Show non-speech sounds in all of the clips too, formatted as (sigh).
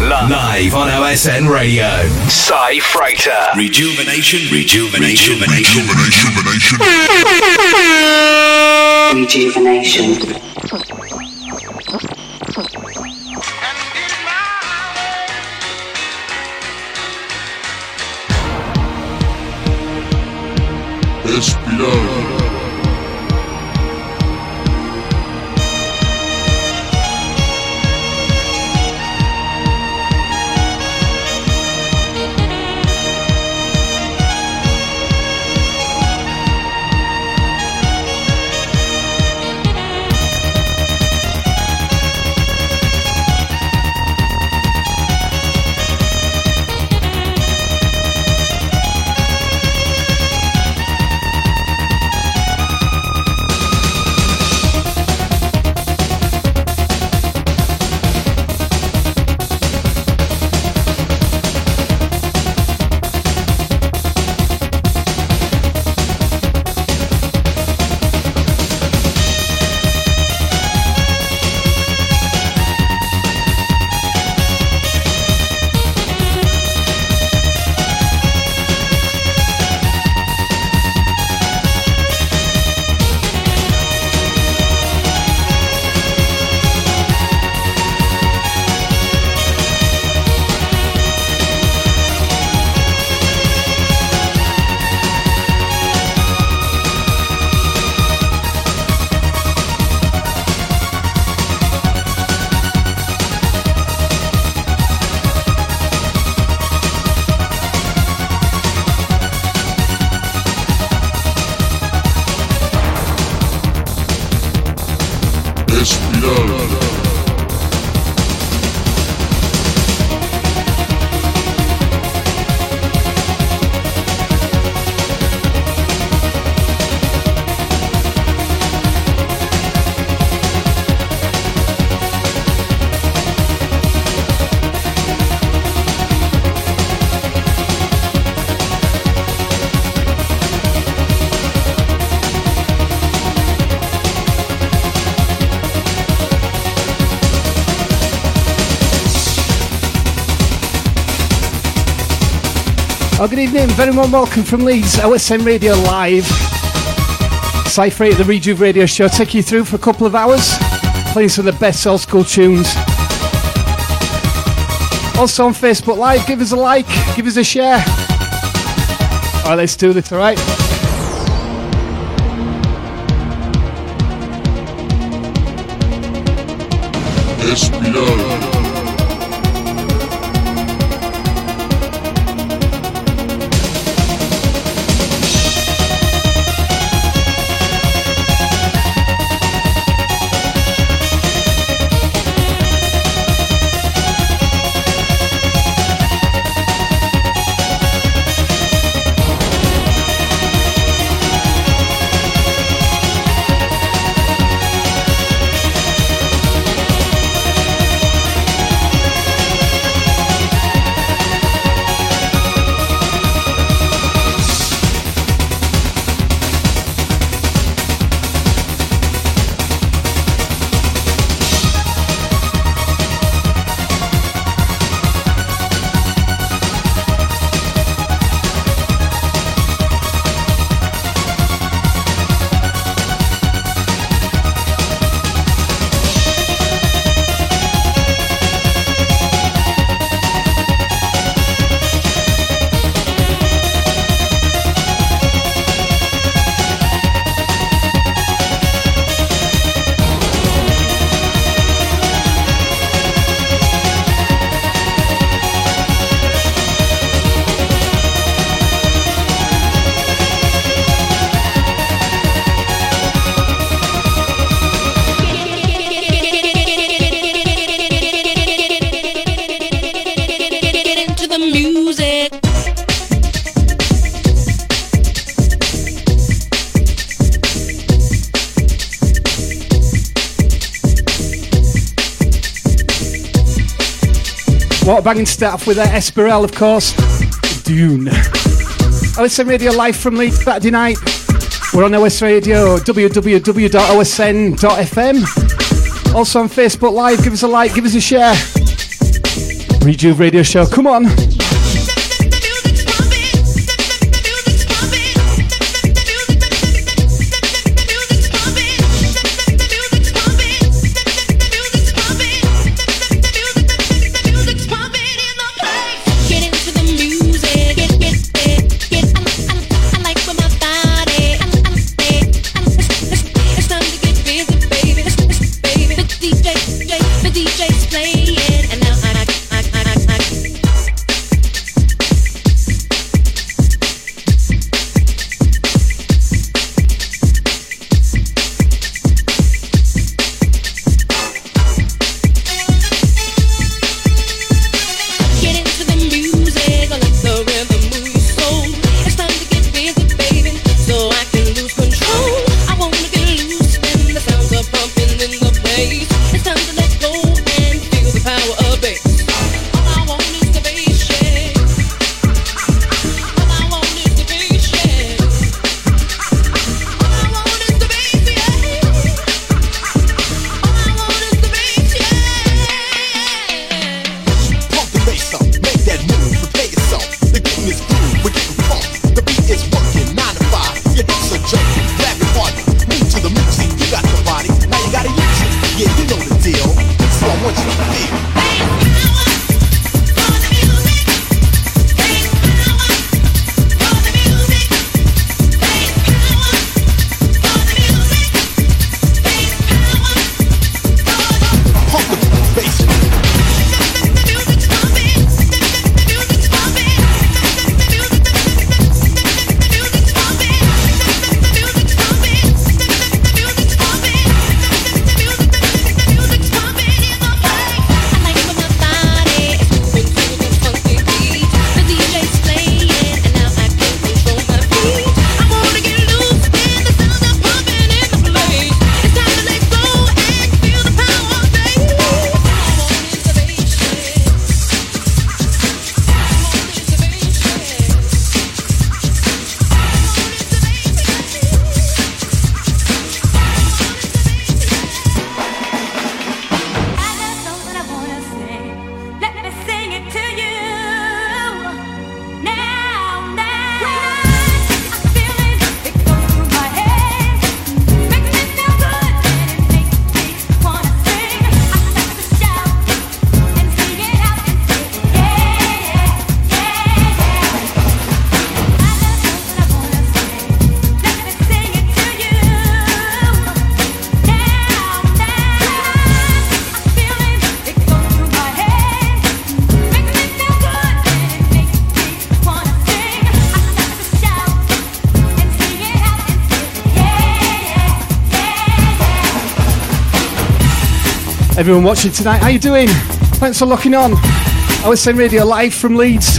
Live on OSN Radio. Cy Freighter. Rejuvenation, rejuvenation, rejuvenation, rejuvenation. Espiral. Good evening, very warm welcome from Leeds, OSN Radio Live. Cypher at the Rejuve Radio Show, take you through for a couple of hours, playing some of the best old school tunes. Also on Facebook Live, give us a like, give us a share. Alright, let's do this, alright? What a banging start off with that Esperel, of course. Dune. OSN Radio live from Leeds Saturday night. We're on OS Radio, www.osn.fm. Also on Facebook Live, give us a like, give us a share. Rejuve Radio Show. Come on. Everyone watching tonight. How you doing? Thanks for locking on. OSN Radio live from Leeds.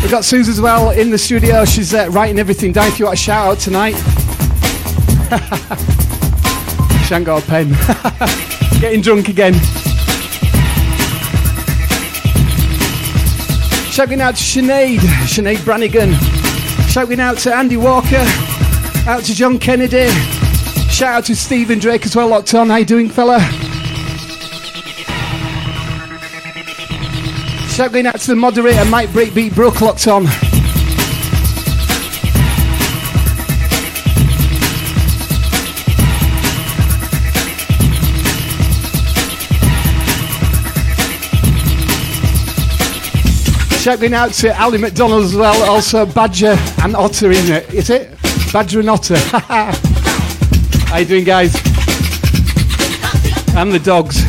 We've got Suze as well in the studio. She's uh, writing everything down. If you want a shout out tonight, (laughs) she ain't got a pen. (laughs) Getting drunk again. Shouting out to Sinead, Sinead Brannigan. Shouting out to Andy Walker. Out to John Kennedy. Shout out to Stephen Drake as well, locked on. How you doing, fella? Shout going out to the moderator, Mike Breakbeat Brook, locked on. Shout going out to Ali McDonald as well, also Badger and Otter in it. Is it? Badger and Otter. (laughs) How you doing, guys? And the dogs.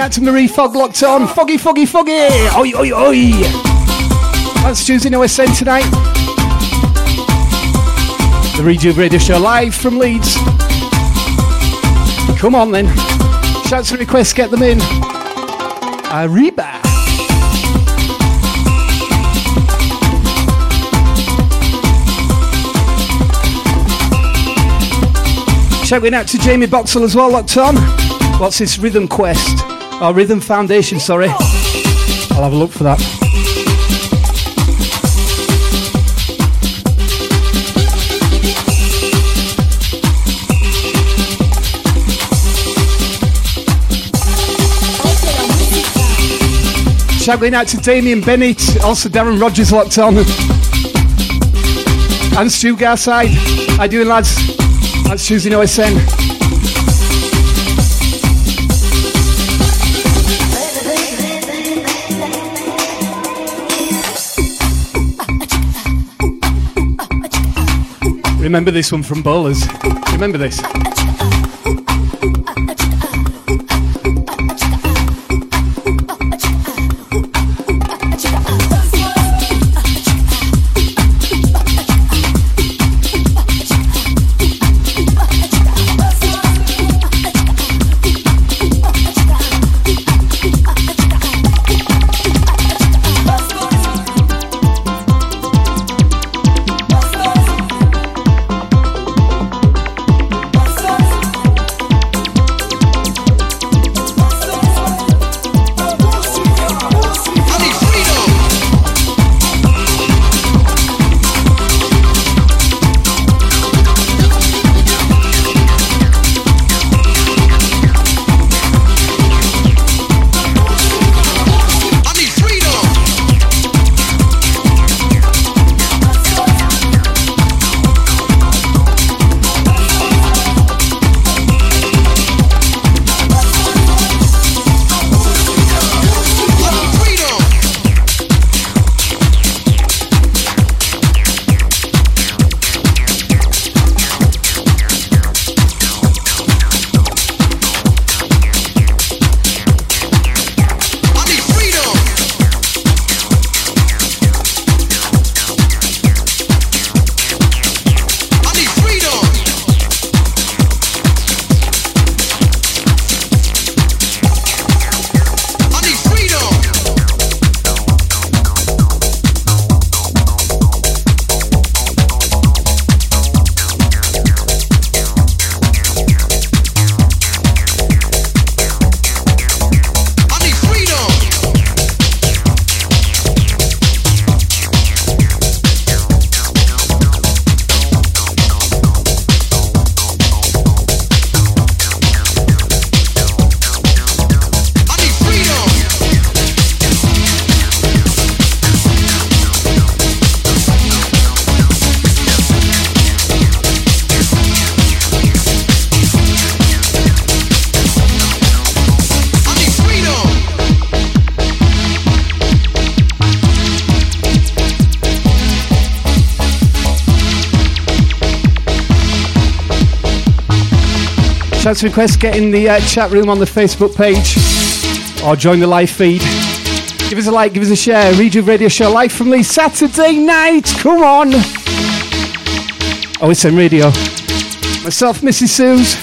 Out to Marie Fogg locked on. Foggy, foggy, foggy. Oi, oi, oi. That's Tuesday OSN tonight. The Rejuve Radio Show live from Leeds. Come on then. Shouts and requests, get them in. Arriba. Shouting out to Jamie Boxall as well, locked on. What's this Rhythm Quest? Or Rhythm Foundation, sorry. I'll have a look for that. Shouting out to Damien Bennett, also Darren Rogers locked on. And Stu Garside. How you doing, lads? That's Tuesday OSN. Remember this one from Bowlers? Remember this? Shouts request get in the uh, chat room on the Facebook page or join the live feed. Give us a like, give us a share. Rejuve Radio Show live from Lee Saturday night. Come on. Oh, it's OSN Radio. Myself, Mrs. Suze.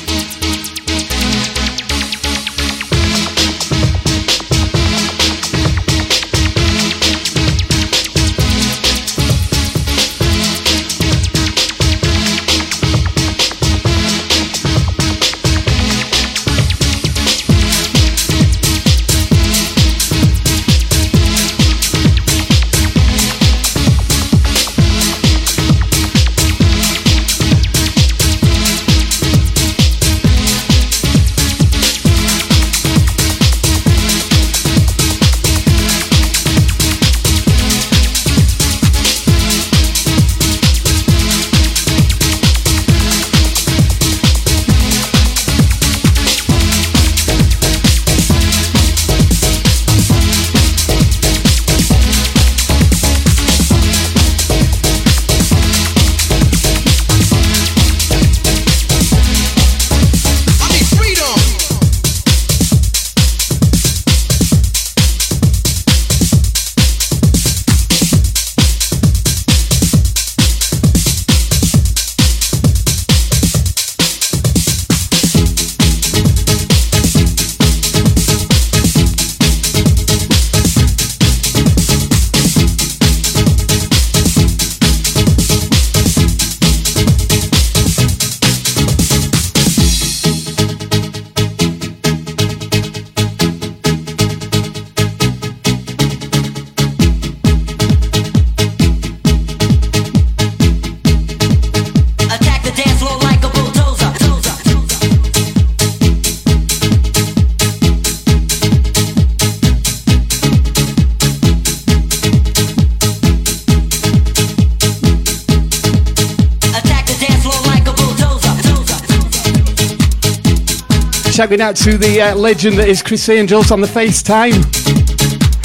Shouting out to the uh, legend that is Chris Angels on the FaceTime.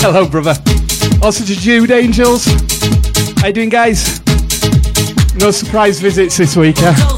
Hello, brother. Also to Jude Angels. How you doing, guys? No surprise visits this week, huh?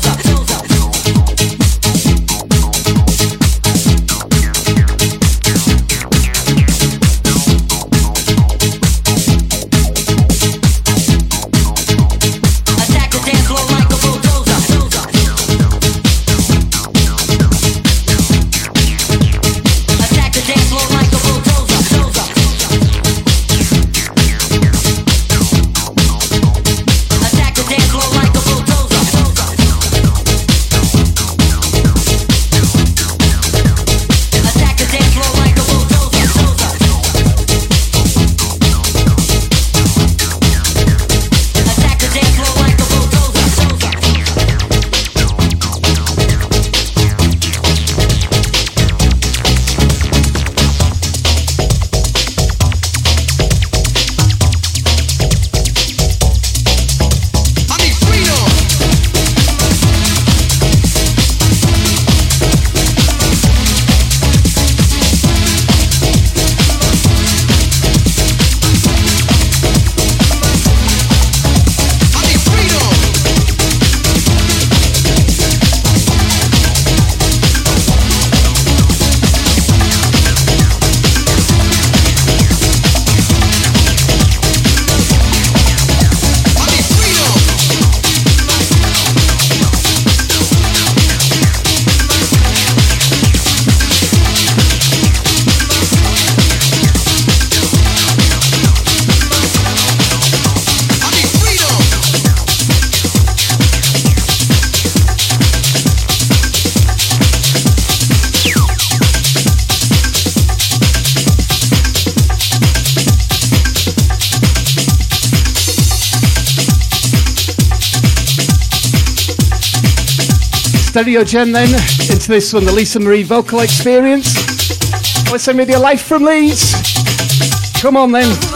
Stereo Gen then into this one, the Lisa Marie vocal experience. Listen with your life from Leeds. Come on then.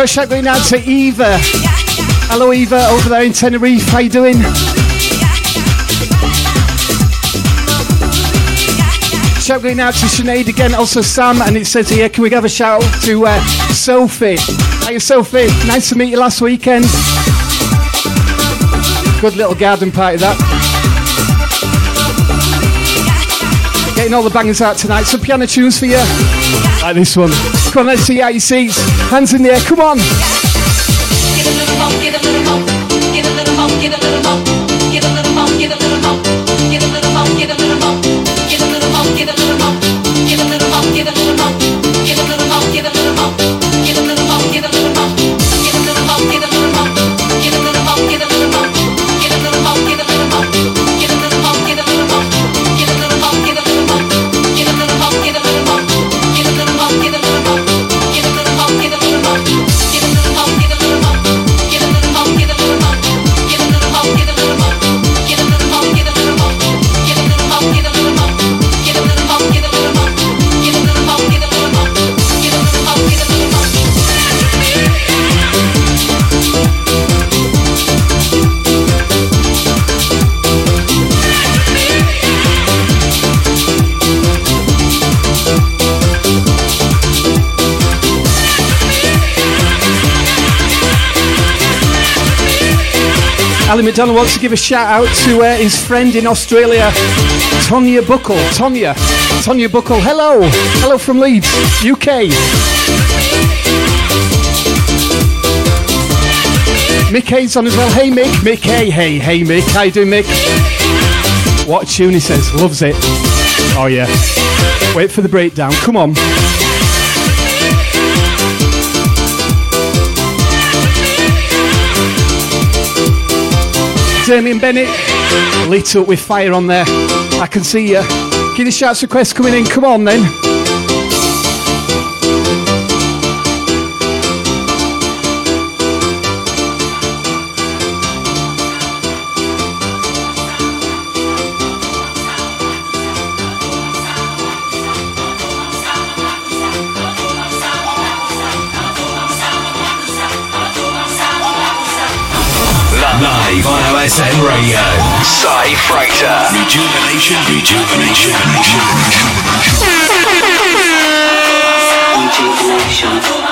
Go shout going out to Eva. Hello Eva over there in Tenerife. How you doing? Shout going out to Sinead again, also Sam, and it says here, can we have a shout out to uh, Sophie? Hi Sophie, nice to meet you last weekend. Good little garden party that. Getting all the bangers out tonight. Some piano tunes for you. Like this one. Come on, let's see how you seats. Hands in the air, come on. McDonald wants to give a shout out to uh, his friend in Australia, Tonya Buckle. Tonya, Tonya Buckle, hello. Hello from Leeds, UK. Mick Hayes on as well. Hey Mick, Mick, hey, hey, hey Mick. How you doing, Mick? What tune he says, loves it. Oh yeah. Wait for the breakdown, come on. Damien Bennett. Lit up with fire on there. I can see you. Get the shouts requests coming in. Come on then. Live on OSN Radio. Cy Freighter. Rejuvenation, rejuvenation, rejuvenation. Rejuvenation.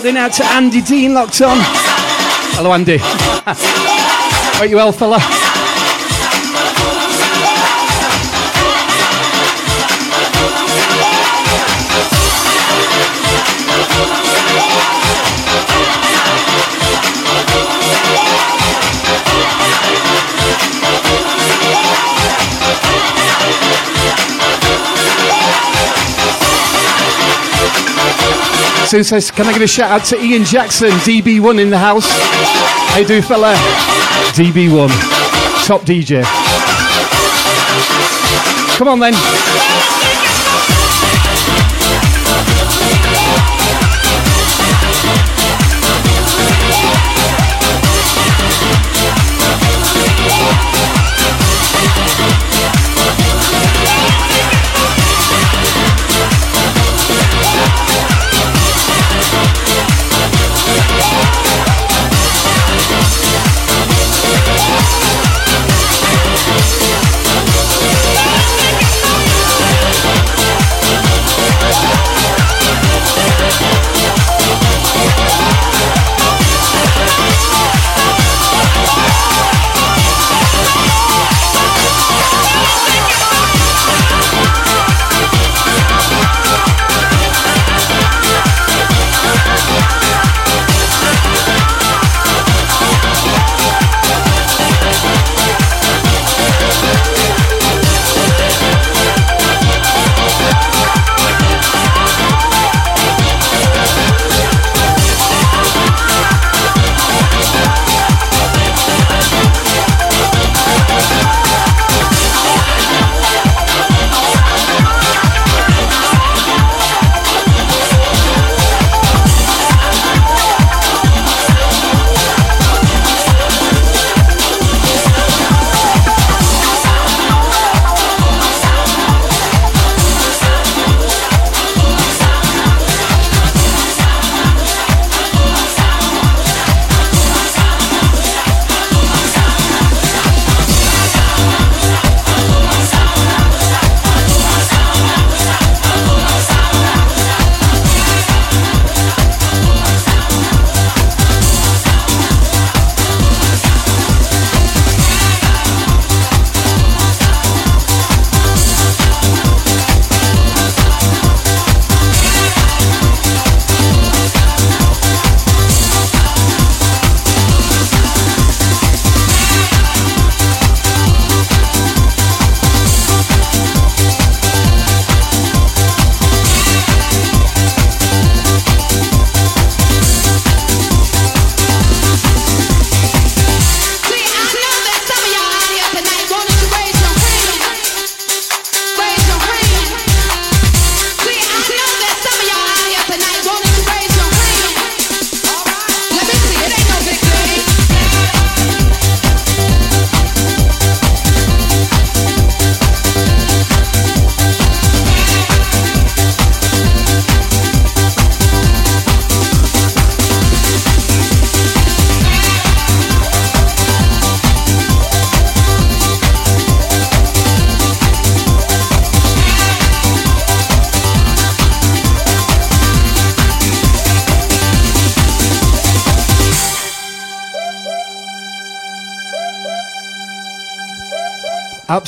Shouting out to Andy Dean locked on. Hello, Andy. (laughs) Are you well, fella? Sue says, can I give a shout out to Ian Jackson, DB1 in the house? You do, fella? DB1, top DJ. Come on then.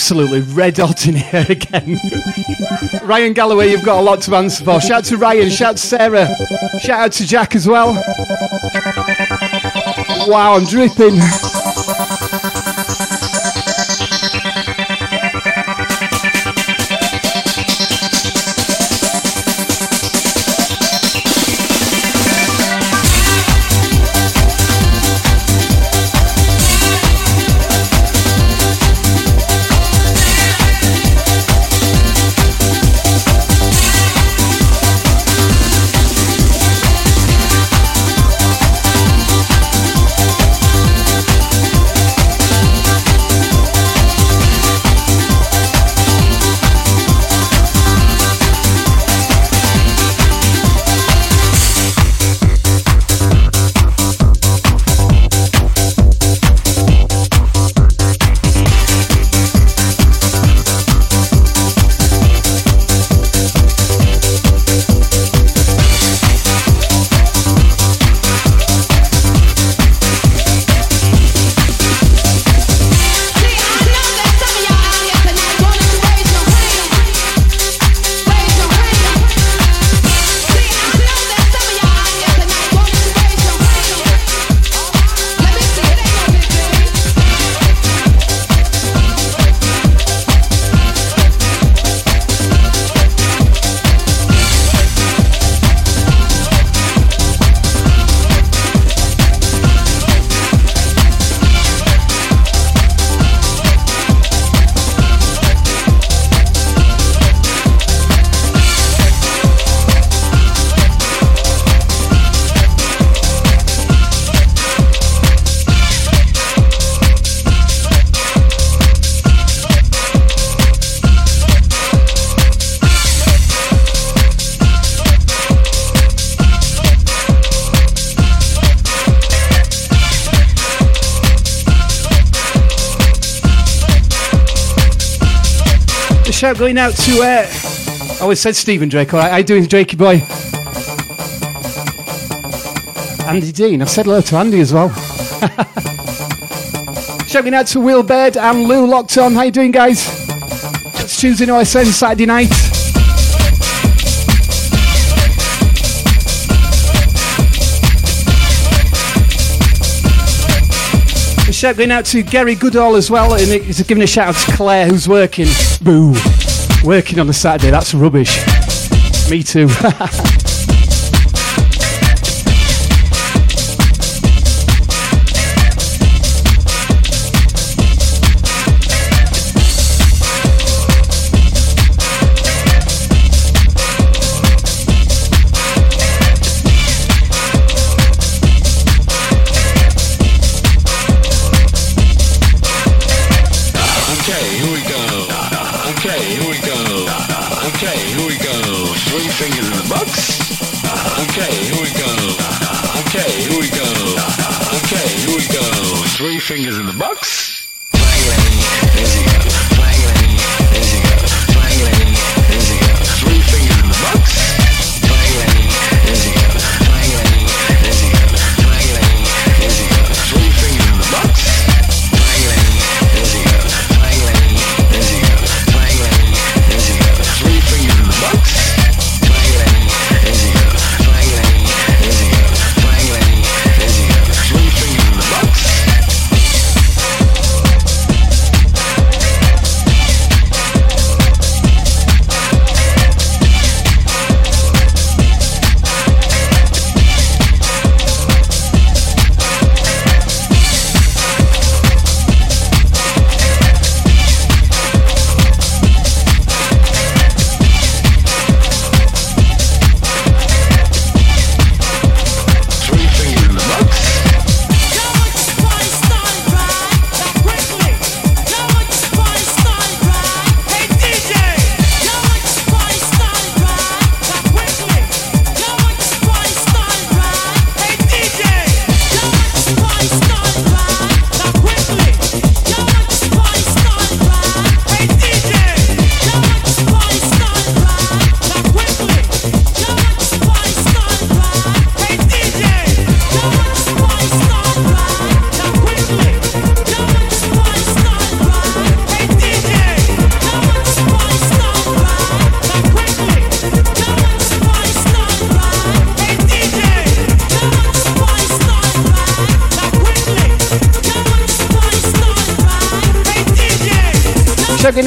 Absolutely red hot in here (laughs) again. Ryan Galloway, you've got a lot to answer for. Shout out to Ryan, shout out to Sarah, shout out to Jack as well. Wow, I'm dripping. Going out to, uh, I always said Stephen Drake, all right? How you doing, Drakey boy? Andy Dean. I've said hello to Andy as well. (laughs) Shouting out to Will Baird and Lou locked on. How you doing, guys? It's Tuesday OSN, Saturday night. Shout going out to Gary Goodall as well, and he's giving a shout out to Claire who's working. Boo! Working on a Saturday, that's rubbish. Me too. (laughs)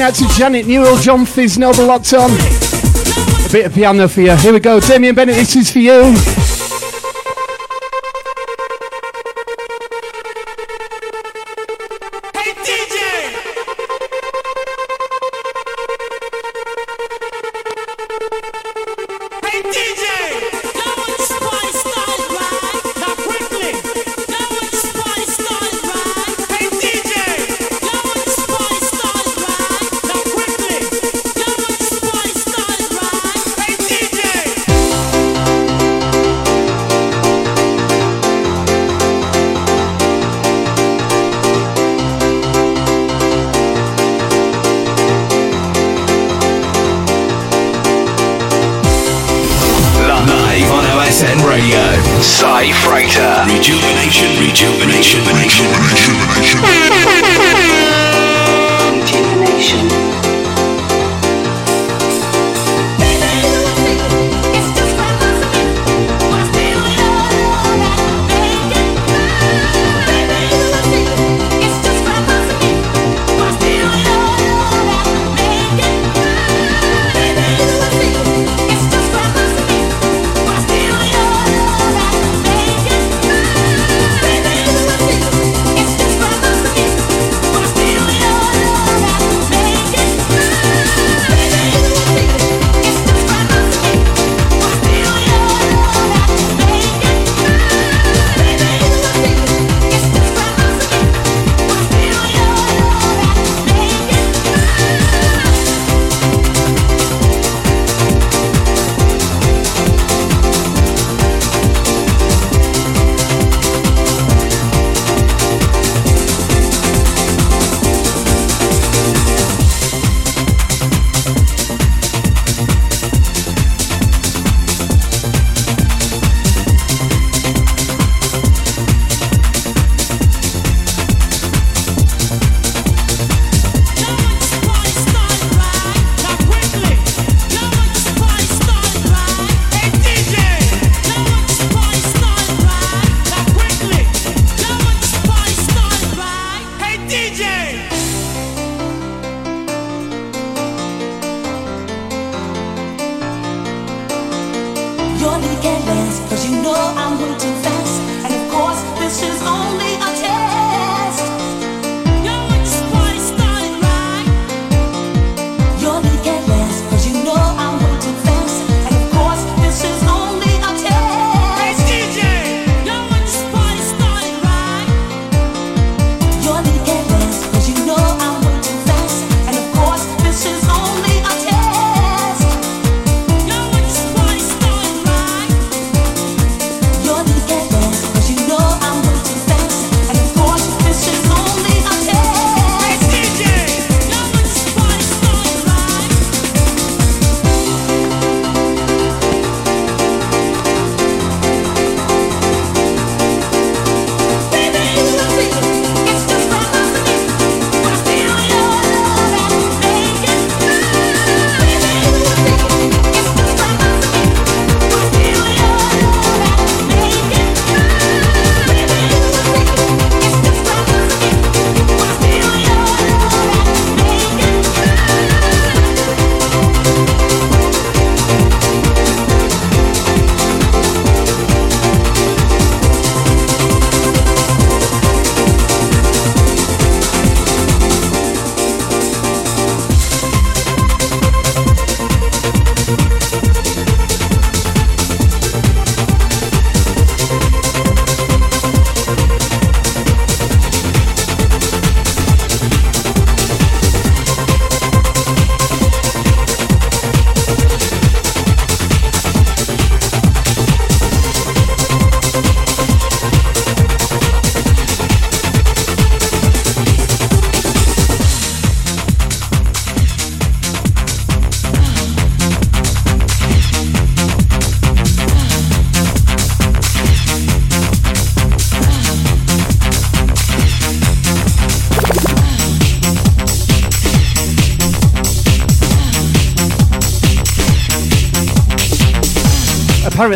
Out to Janet Newell, John Fisnell, the locked on. A bit of piano for you. Here we go. Damien Bennett, this is for you.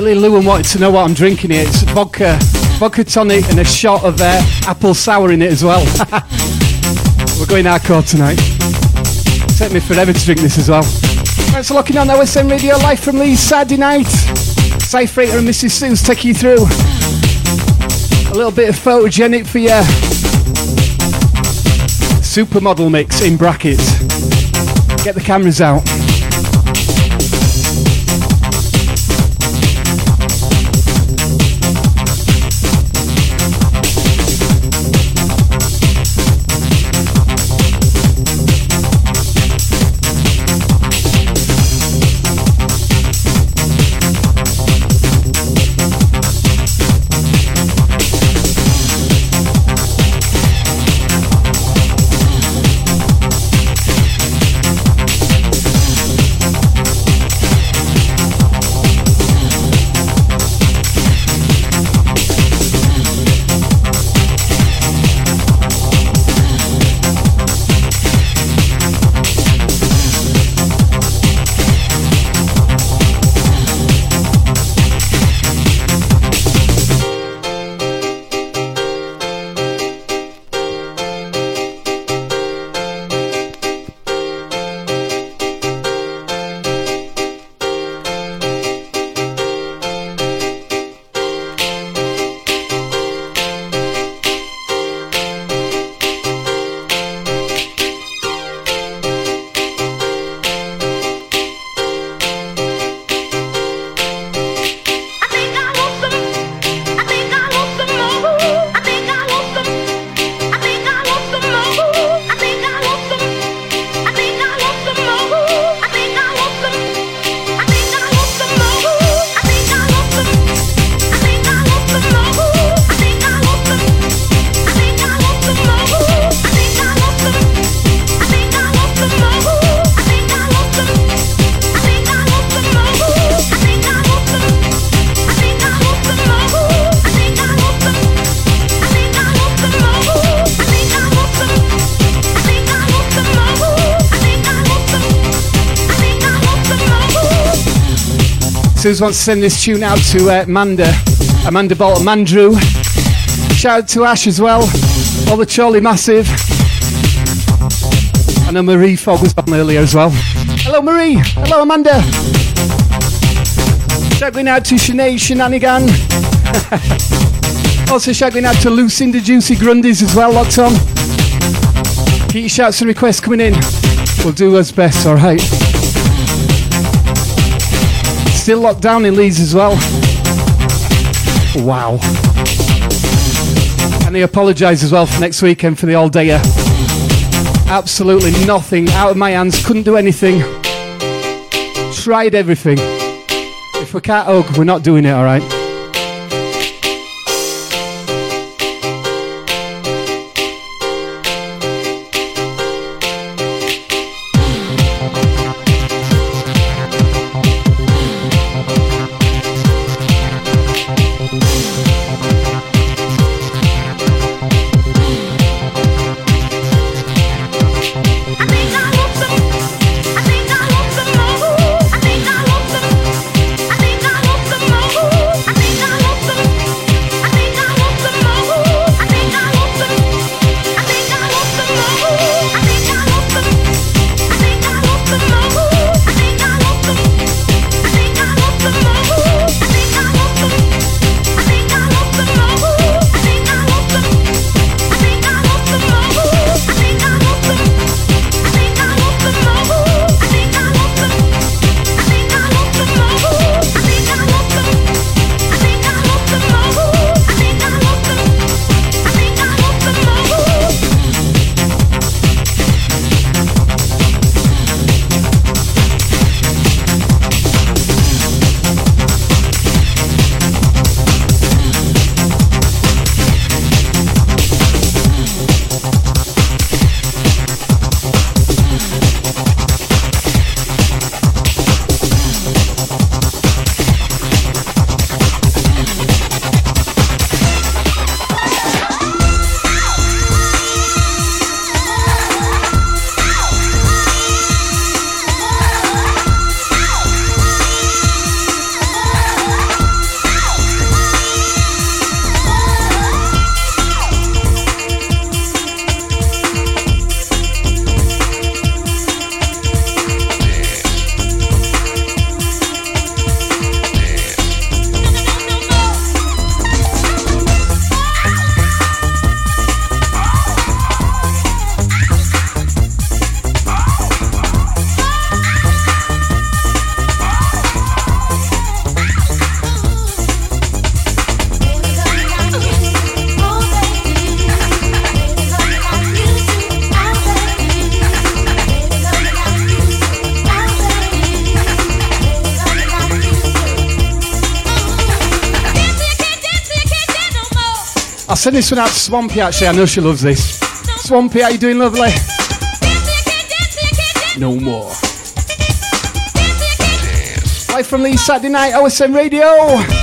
Apparently, Lou and wanted to know what I'm drinking here. It's vodka, vodka tonic, and a shot of uh, apple sour in it as well. (laughs) We're going hardcore tonight. Take took me forever to drink this as well. Thanks for locking on OSM Radio live from Leeds Saturday night. Safe and Mrs. Seuss take you through a little bit of photogenic for you. Supermodel mix in brackets. Get the cameras out. Suze wants to send this tune out to uh, Amanda, Amanda Bolton, Mandrew. Shout out to Ash as well, all the Charlie Massive. I know Marie Fogg was on earlier as well. Hello Marie, hello Amanda. Shouting out to Sinead Shenanigan. (laughs) also shouting out to Lucinda Juicy Grundys as well, locked on. Keep your shouts and requests coming in. We'll do us best, alright. Still locked down in Leeds as well. Wow. And they apologise as well for next weekend for the all dayer. Absolutely nothing out of my hands, couldn't do anything. Tried everything. If we can't hug, we're not doing it, alright? Send this one out to Swampy actually, I know she loves this. Swampy, how you doing, lovely? No more. Live from Leeds Saturday night, OSM Radio.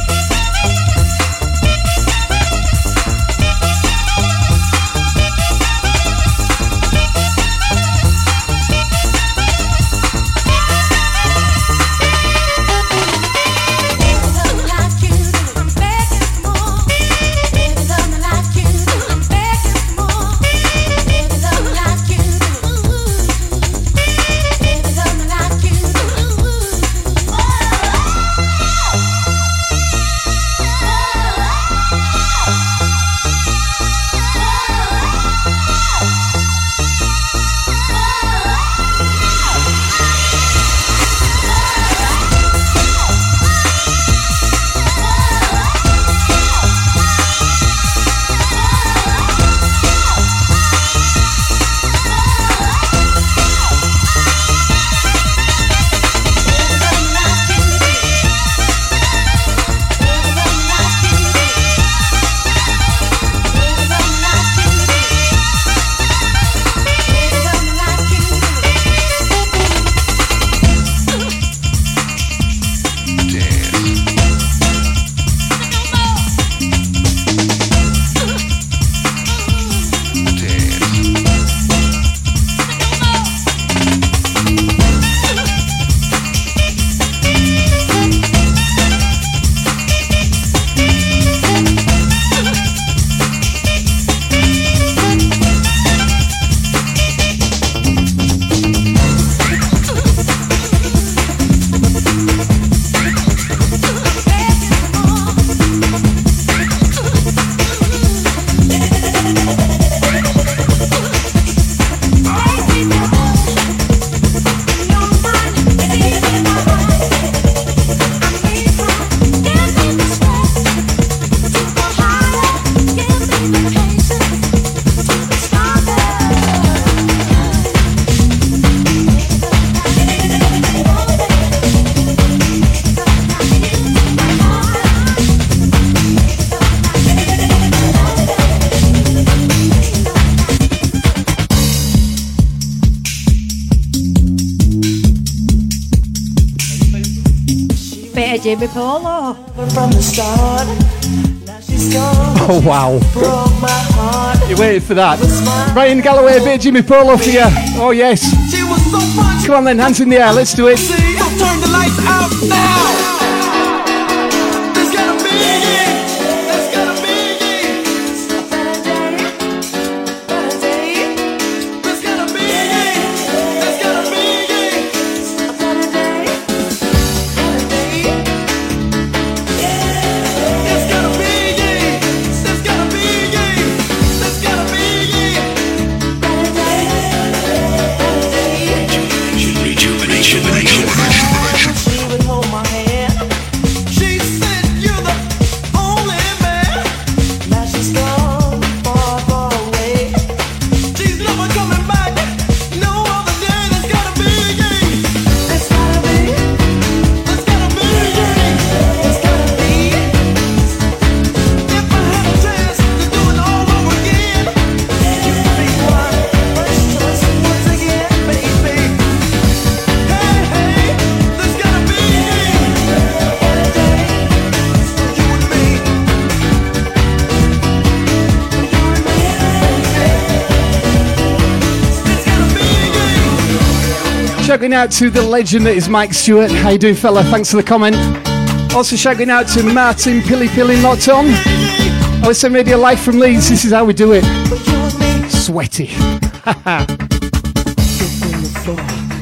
Wow. Broke my heart. You waited for that. Ryan Galloway, a bit of Jimi Polo for you. Oh yes. She was so fun. Come on then, hands in the air, let's do it. Out to the legend that is Mike Stewart. How you doing, fella? Thanks for the comment. Also shouting out to Martin Pilly Pilly locked on. OSM Radio live from Leeds. This is how we do it. Sweaty. (laughs)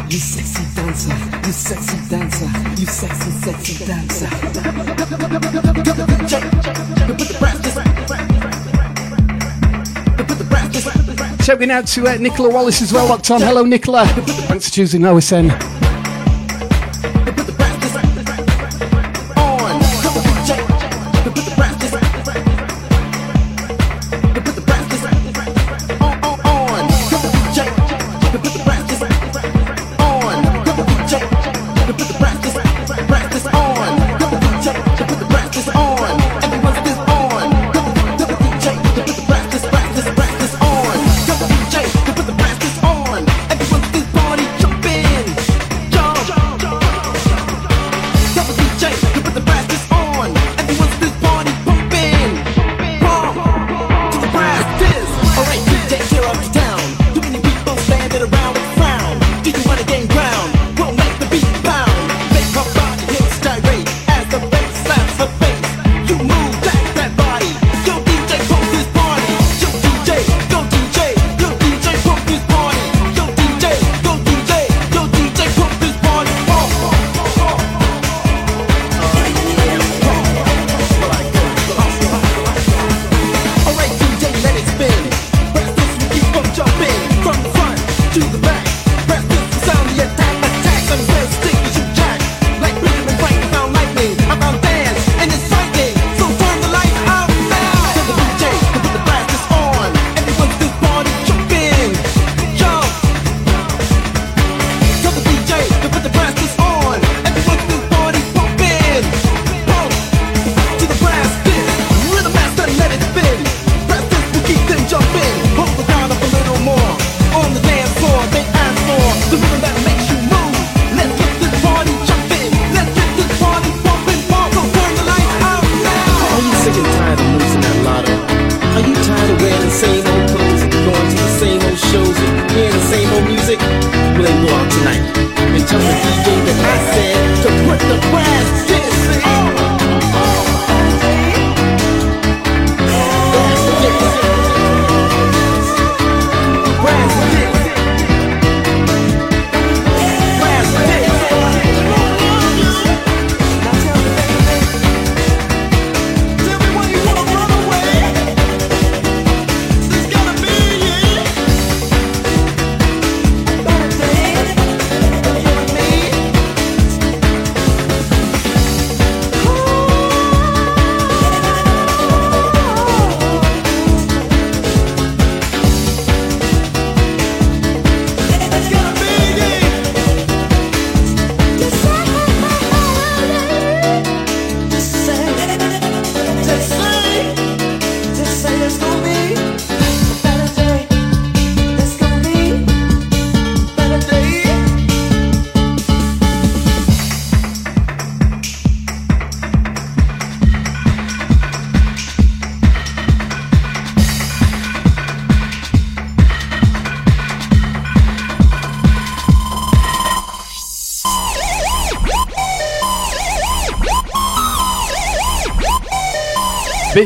You sexy dancer, you sexy dancer, you sexy, sexy dancer. Shouting out to uh, Nicola Wallace as well, locked on. Hello, Nicola. Thanks for choosing OSN.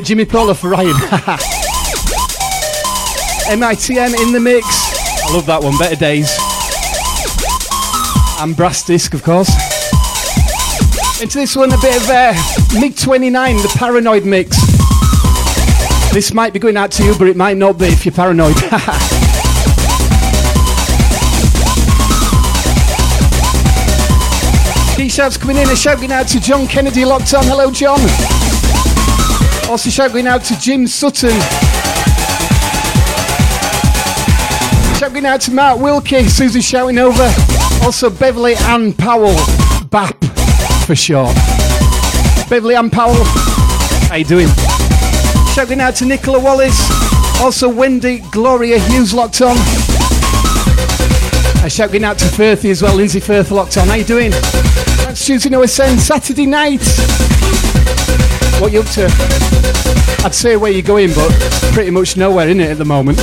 Jimi Polo for Ryan. (laughs) MITM in the mix. I love that one. Better days. And brass disc, of course. Into this one, a bit of uh, MiG 29, the Paranoid mix. This might be going out to you, but it might not be if you're paranoid. (laughs) Key shouts coming in. A shout going out to John Kennedy locked on. Hello, John. Also shout going out to Jim Sutton. Shout going out to Mark Wilkie. Susie shouting over. Also Beverly Ann Powell. BAP for short. Beverly Ann Powell. How you doing? Shout going out to Nicola Wallace. Also Wendy Gloria Hughes locked on. A shout going out to Firthy as well. Lindsay Firth locked on. How you doing? That's Tuesday No Ascend. Saturday night. What you up to? I'd say where you're going, but pretty much nowhere in it at the moment.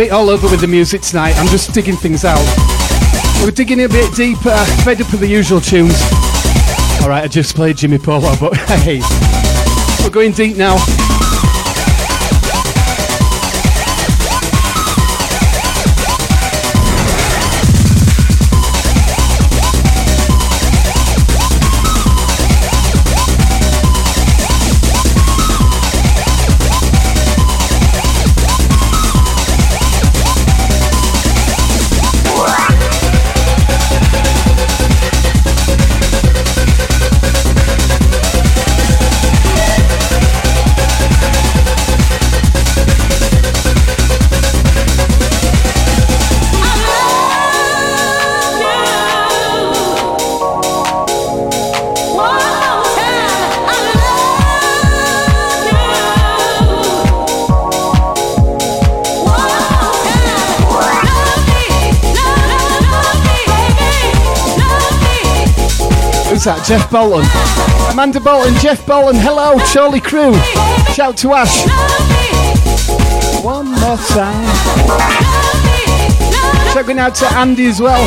Bit all over with the music tonight. I'm just digging things out. We're digging a bit deeper, fed up with the usual tunes. Alright, I just played Jimi Polo, (laughs) but hey, we're going deep now. Who's that? Jeff Bolton. Amanda Bolton, Jeff Bolton, hello, Charlie Crew. Shout to Ash. One more time. Checking out to Andy as well.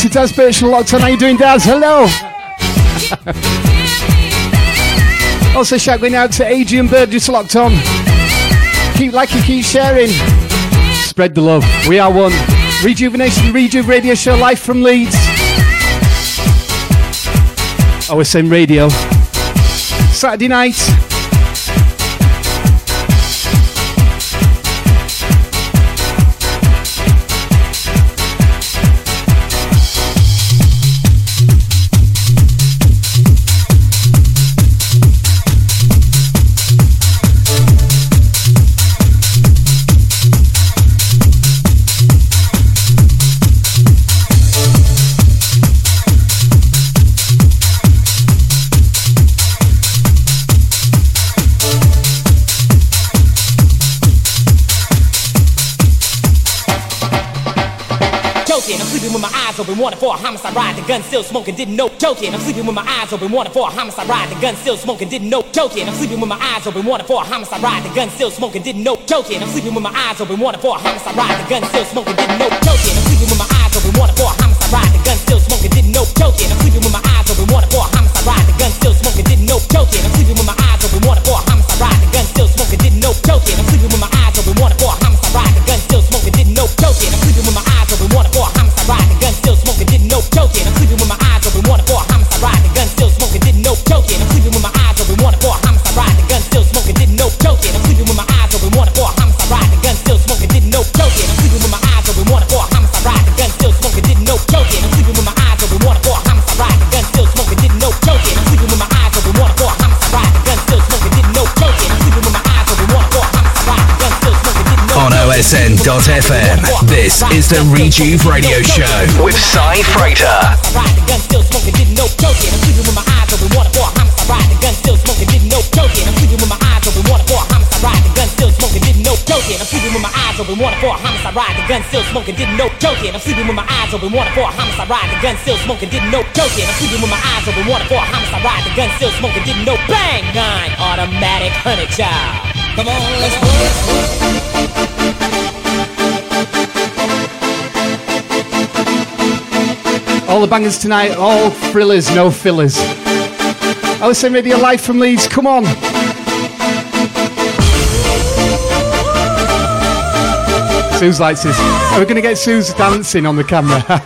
Out to Daz Birch and locked on. How you doing, Daz? Hello. (laughs) also shout going out to Adrian Bird just locked on. Keep liking, keep sharing. Spread the love. We are one. Rejuvenation Rejuve Radio Show live from Leeds. Oh, OSN Radio. Saturday night. Wanted for a homicide ride, the gun still smoking, didn't know. Joking, I'm sleeping with my eyes open, wanted for a homicide ride, the gun still smoking, didn't know. Joking, I'm sleeping with my eyes open, wanted for a homicide ride, the gun still smoking, didn't know. Joking, I'm sleeping with my eyes open, wanted for a homicide ride, the gun still smoking, didn't know. Joking, OSN.FM, this is the Rejuve Radio Show with Cy Freighter. Ride gun still smoking, didn't know. Joking, I'm sleeping with my eyes open, wanted for a homicide ride, the gun still smoking, didn't know. Joking, I'm sleeping with my eyes open, wanted for a homicide ride, the gun still smoking, didn't know. Joking, I'm sleeping with my eyes open, wanted for a homicide ride, the gun still smoking, didn't know. Joking, I'm sleeping with my eyes open, wanted for a homicide ride, gun still smoking, didn't know. Joking, I'm sleeping with my eyes open, wanted for a homicide ride, gun still smoking, didn't know. Bang, nine, automatic, honey child. Come on, let's go. All the bangers tonight, all thrillers, no fillers. OSN Radio live from Leeds, come on. Suze likes this. Are we going to get Suze dancing on the camera? Joking,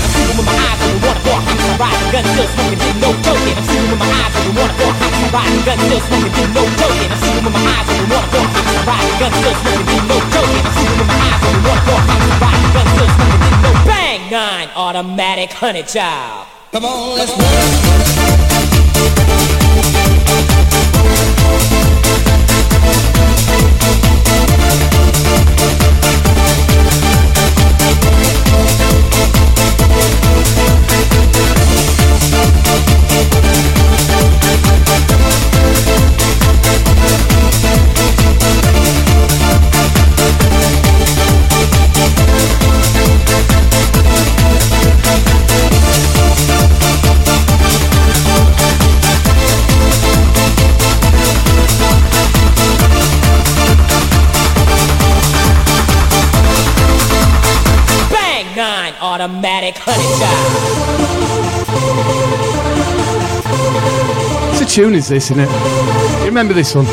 I'm sleeping with my eyes (laughs) ride, the gun still smoking, I'm sleeping ride, the automatic honey child. Come on, let's. Bang tune, is this, isn't it? You remember this one?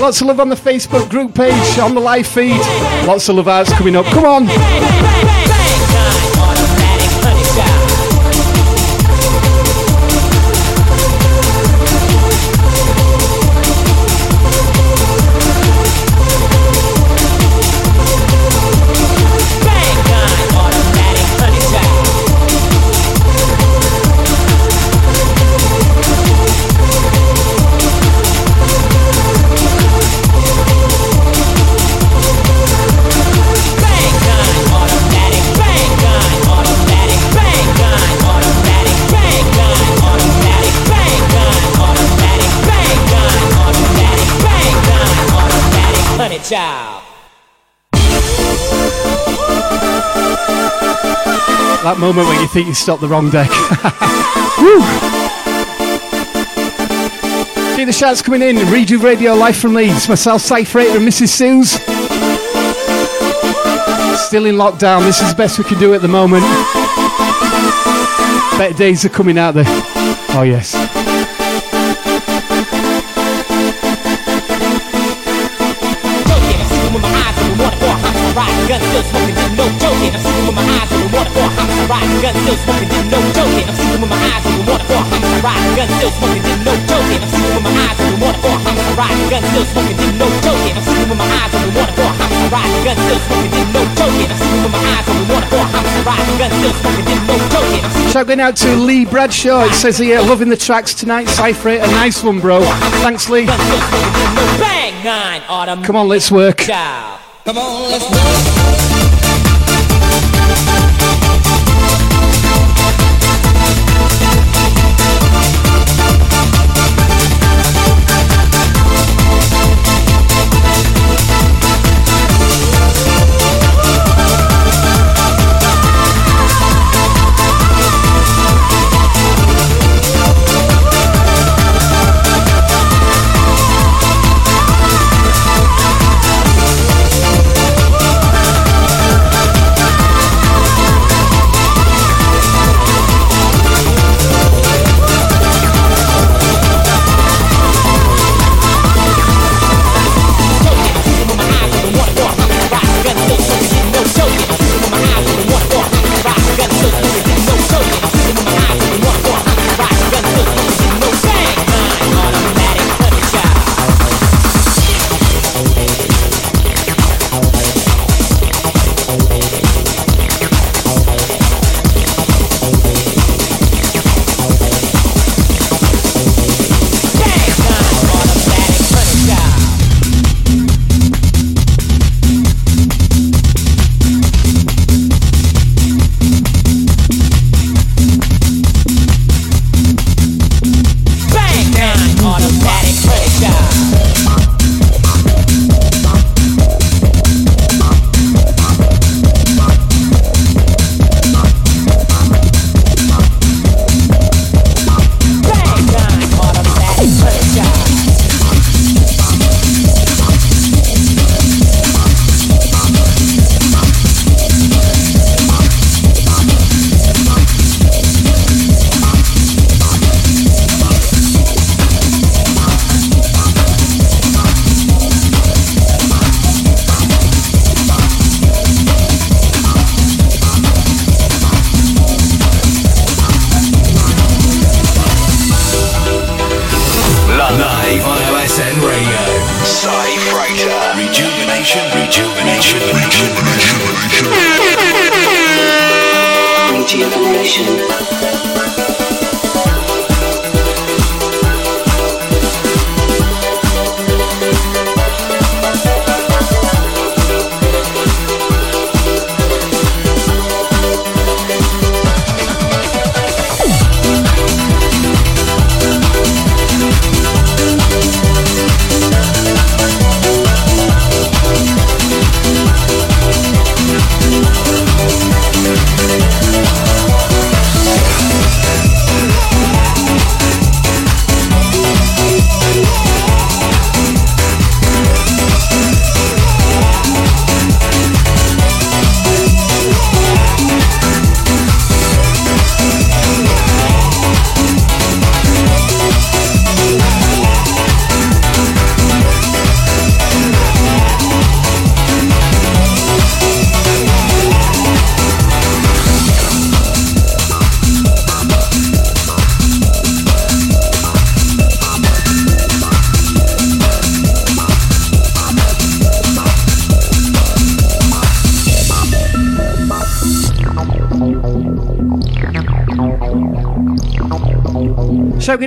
Lots of love on the Facebook group page, on the live feed. Lots of love arts coming up. Come on. That moment when you think you stopped the wrong deck. (laughs) Woo! See the shouts coming in. Rejuve Radio, live from Leeds. Myself, Cypher and Mrs. Suze. Still in lockdown. This is the best we can do at the moment. Better days are coming out there. Oh, yes. Smoking, didn't know joking. I'm sleeping with my eyes open, water for a homicide ride, gun still smoking, didn't know joking. I'm sleeping with my eyes open, water for a homicide ride, gun still smoking, didn't know joking. I'm sleeping with my eyes open, water for a homicide ride, gun still smoking, didn't know joking. Shout going out to Lee Bradshaw. It says here, loving the tracks tonight. Cypher, a nice one, bro. Thanks, Lee. gun still smoking, didn't know bang nine automatic Come on, let's work. Come on, let's work.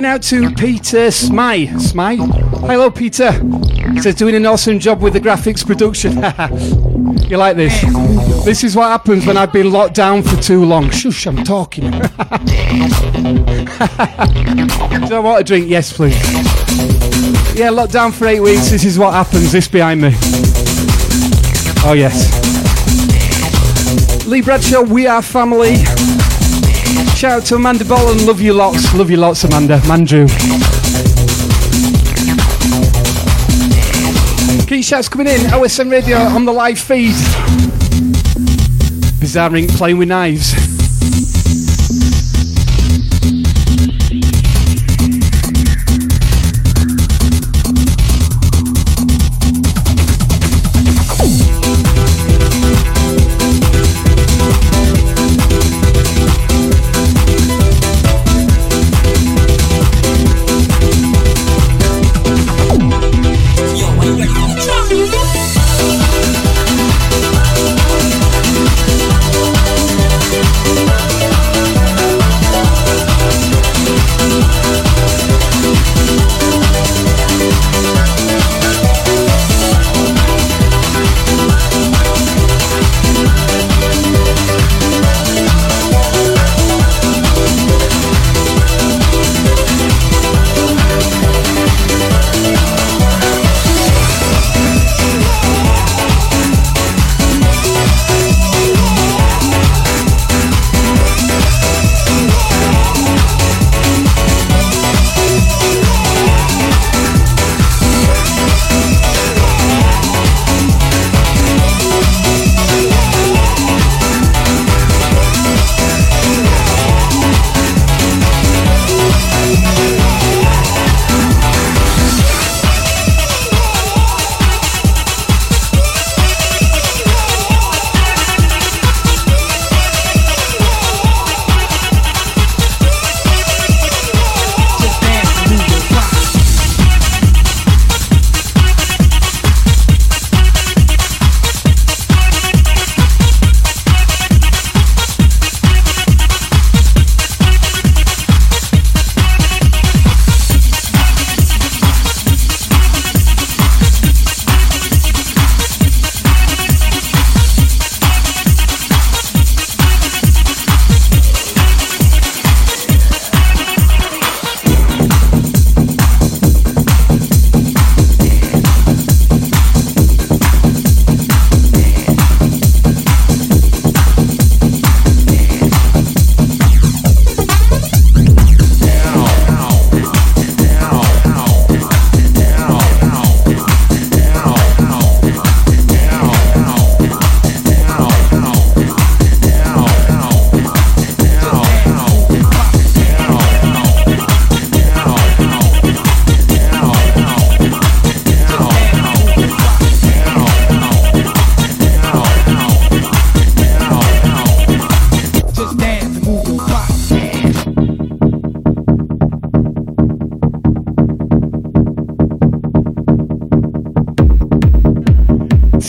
Shouting out to Peter Smy. Smy? Hello, Peter. He says, doing an awesome job with the graphics production. (laughs) you like this? This is what happens when I've been locked down for too long. Shush, I'm talking. (laughs) Do I want a drink? Yes, please. Yeah, locked down for eight weeks. This is what happens. This behind me. Oh, yes. Lee Bradshaw, we are family. Shout out to Amanda Bolland. Love you lots. Love you lots, Amanda. Mandrew. Key shouts coming in. OSN Radio on the live feed. Bizarre Inc. playing with knives.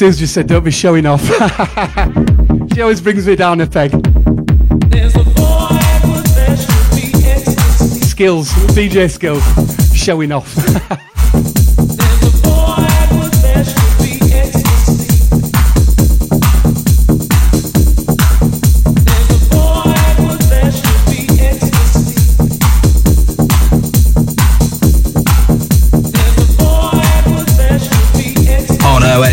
Suze just said, don't be showing off. (laughs) she always brings me down a peg. Skills, DJ skills, showing off. (laughs)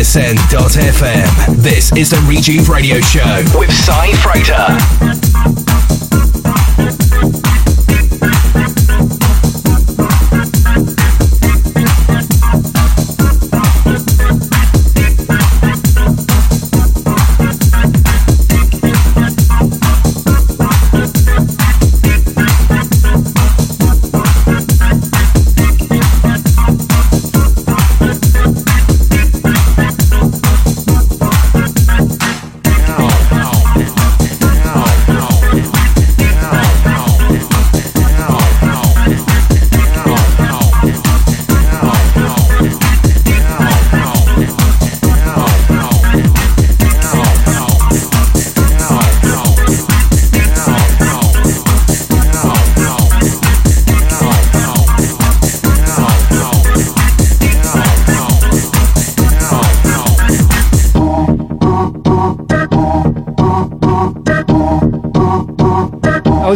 OSN.FM, this is the Rejuve Radio Show with Cy Freighter.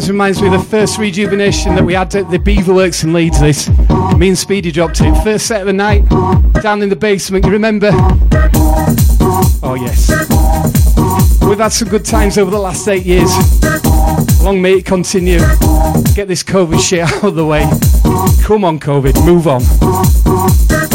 Always reminds me of the first rejuvenation that we had at the Beaverworks in Leeds. This, me and Speedy dropped it. First set of the night, down in the basement. You remember? Oh yes. We've had some good times over the last eight years. Long may it continue. Get this COVID shit out of the way. Come on, COVID, move on.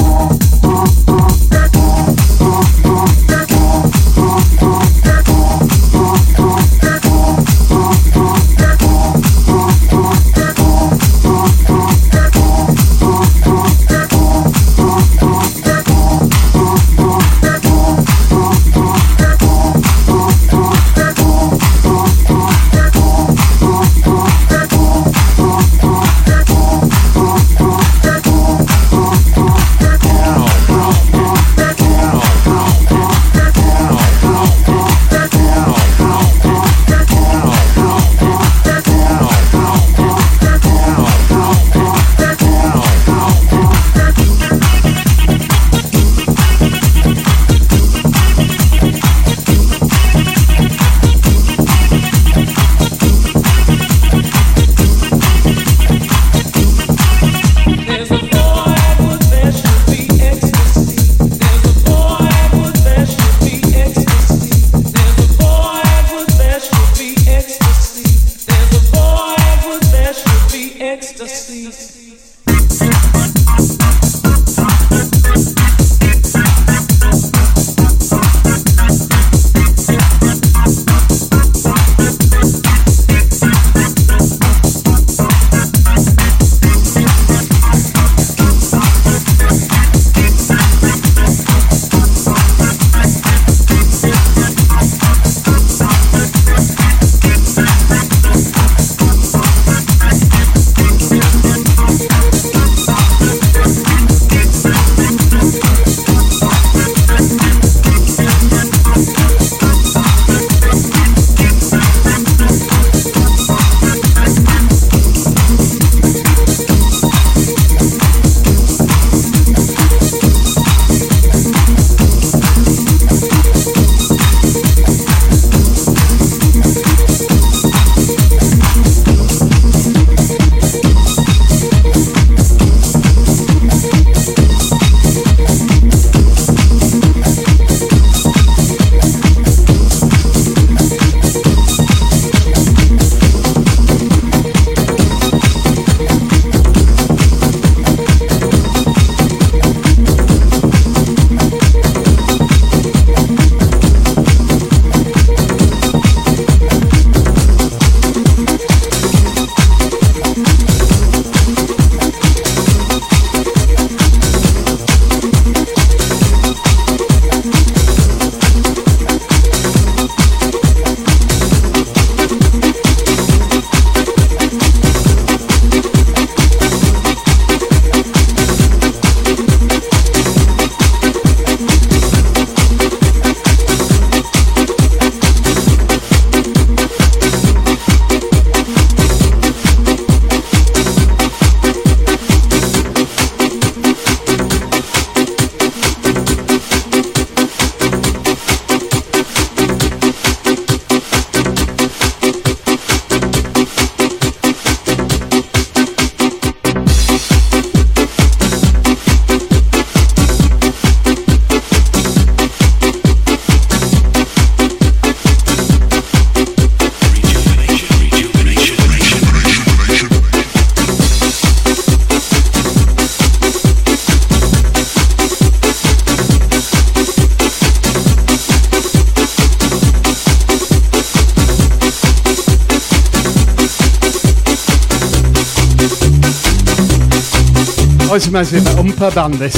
Reminds me an umpa band, this.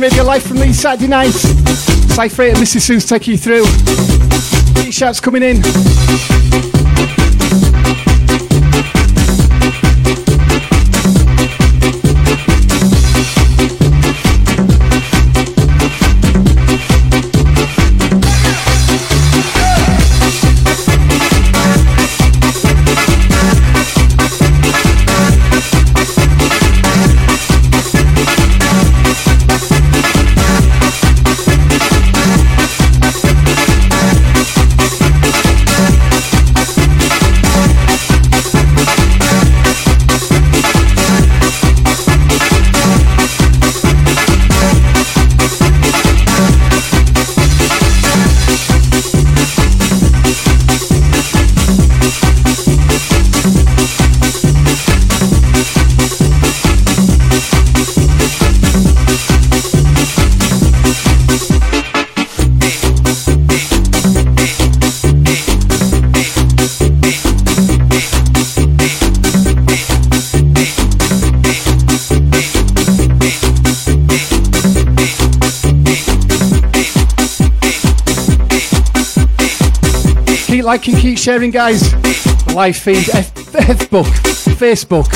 Radio live from these Saturday nights. Cypher and Mrs. Suze take you through. Keep shouts coming in. Keep liking, keep sharing, guys. Live feed, Facebook, Facebook.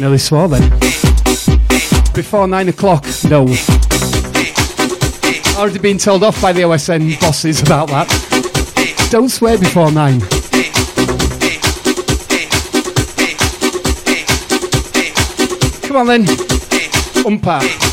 Nearly swore then. Before nine o'clock, no. Already been told off by the OSN bosses about that. Don't swear before nine. Come on then. Umpa.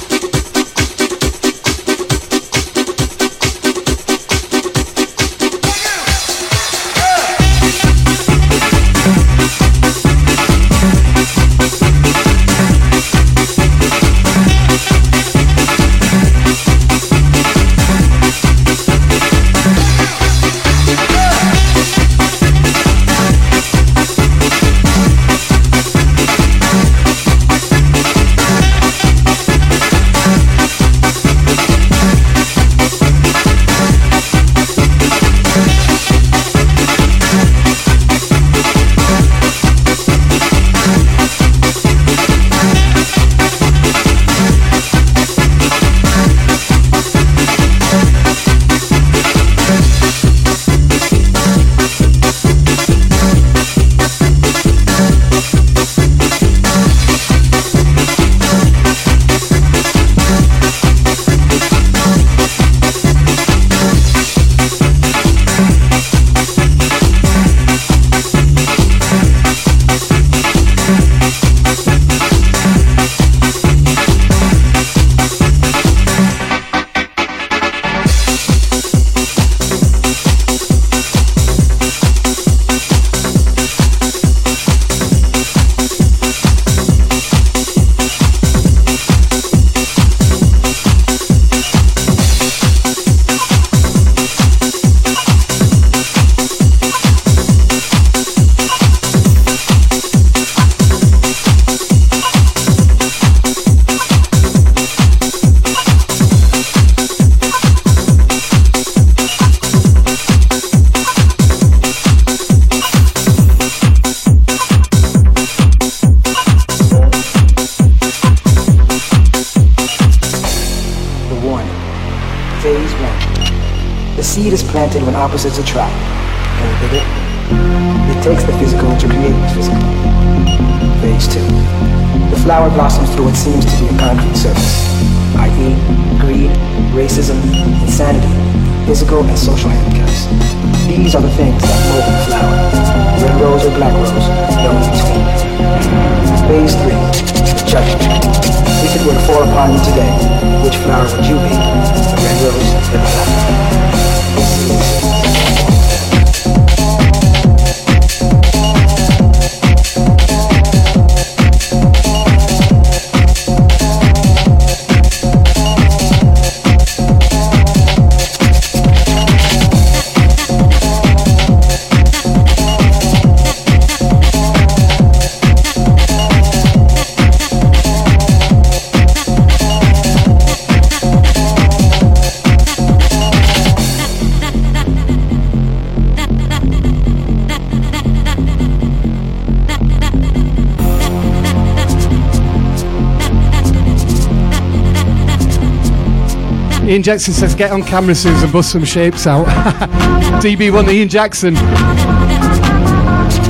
Ian Jackson says, get on camera, Susan, bust some shapes out. (laughs) DB1 the Ian Jackson.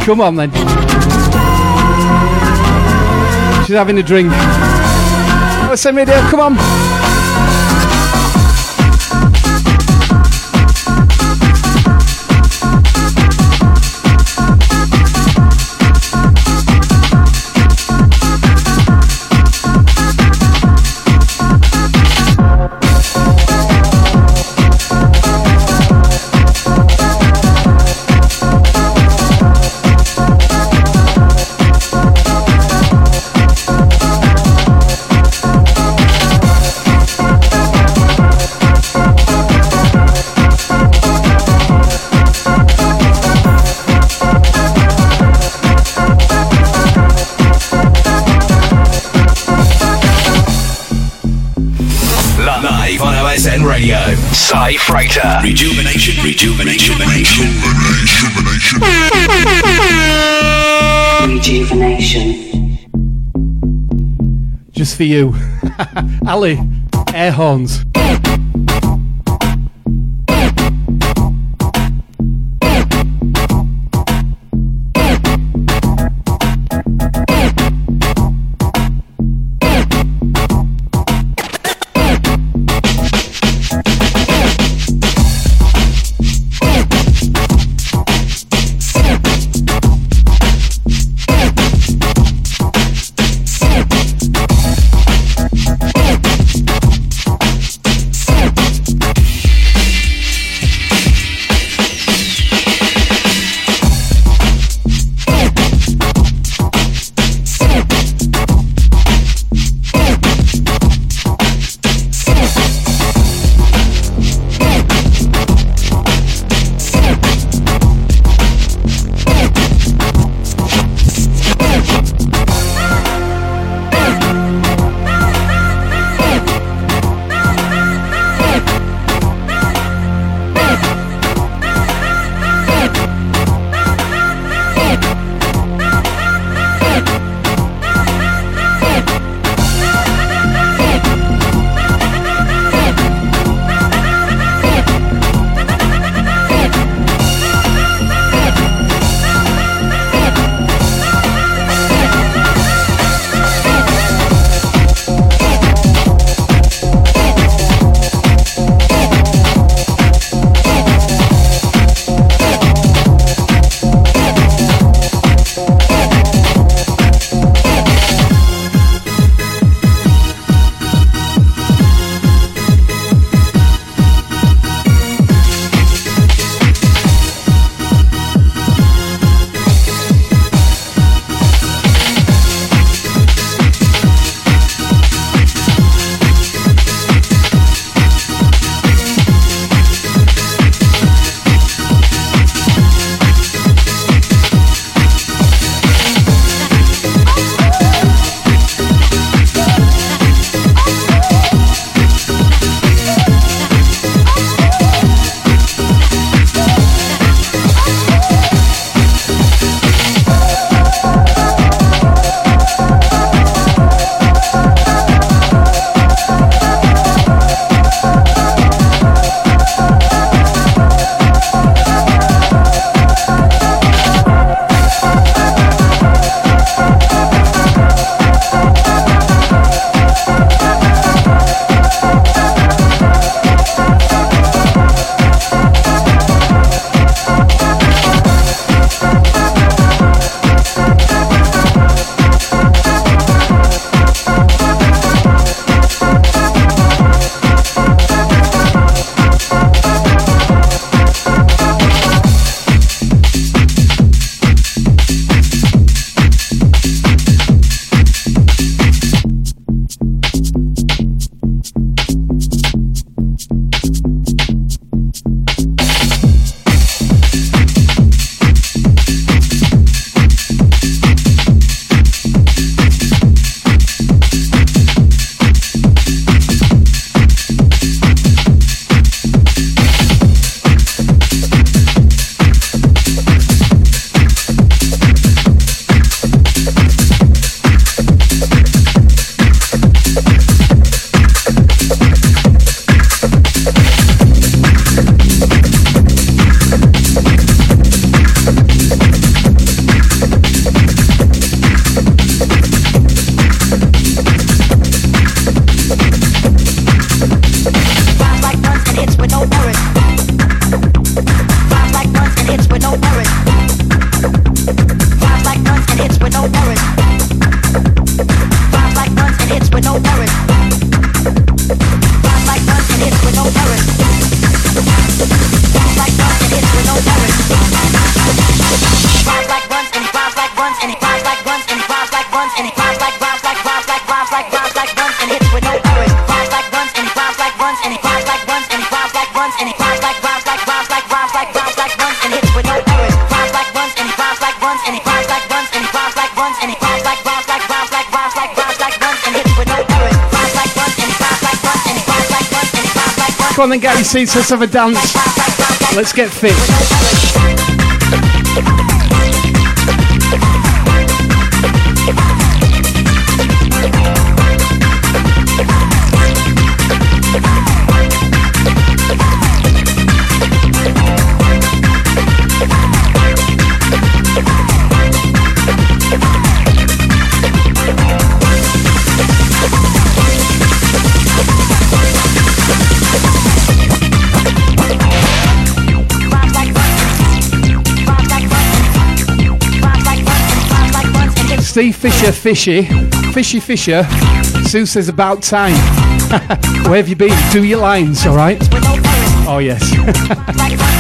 Come on then. She's having a drink. OSN Radio, come on. Cy Freighter. Rejuvenation, rejuvenation, rejuvenation. Rejuvenation. Just for you. (laughs) Ali, air horns. Let's have a dance. Let's get fit. Fisher, Fishy, Fishy Fisher. Sue says about time. (laughs) Where have you been? Do your lines, all right? Oh yes. (laughs)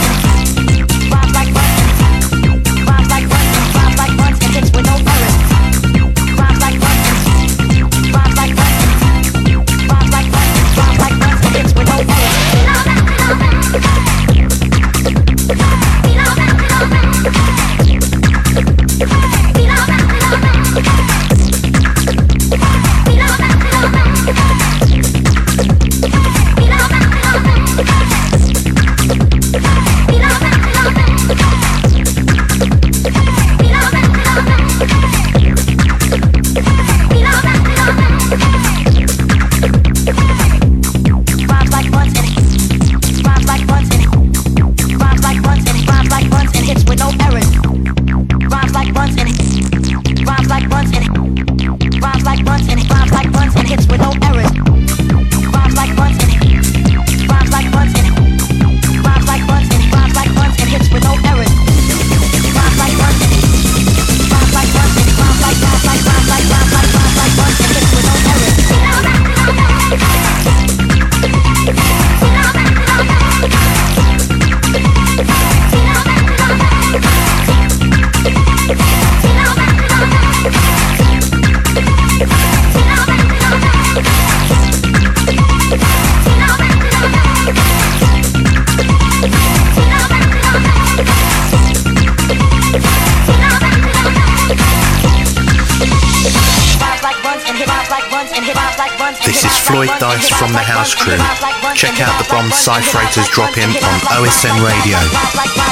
out the Cypherators drop in on OSN Radio.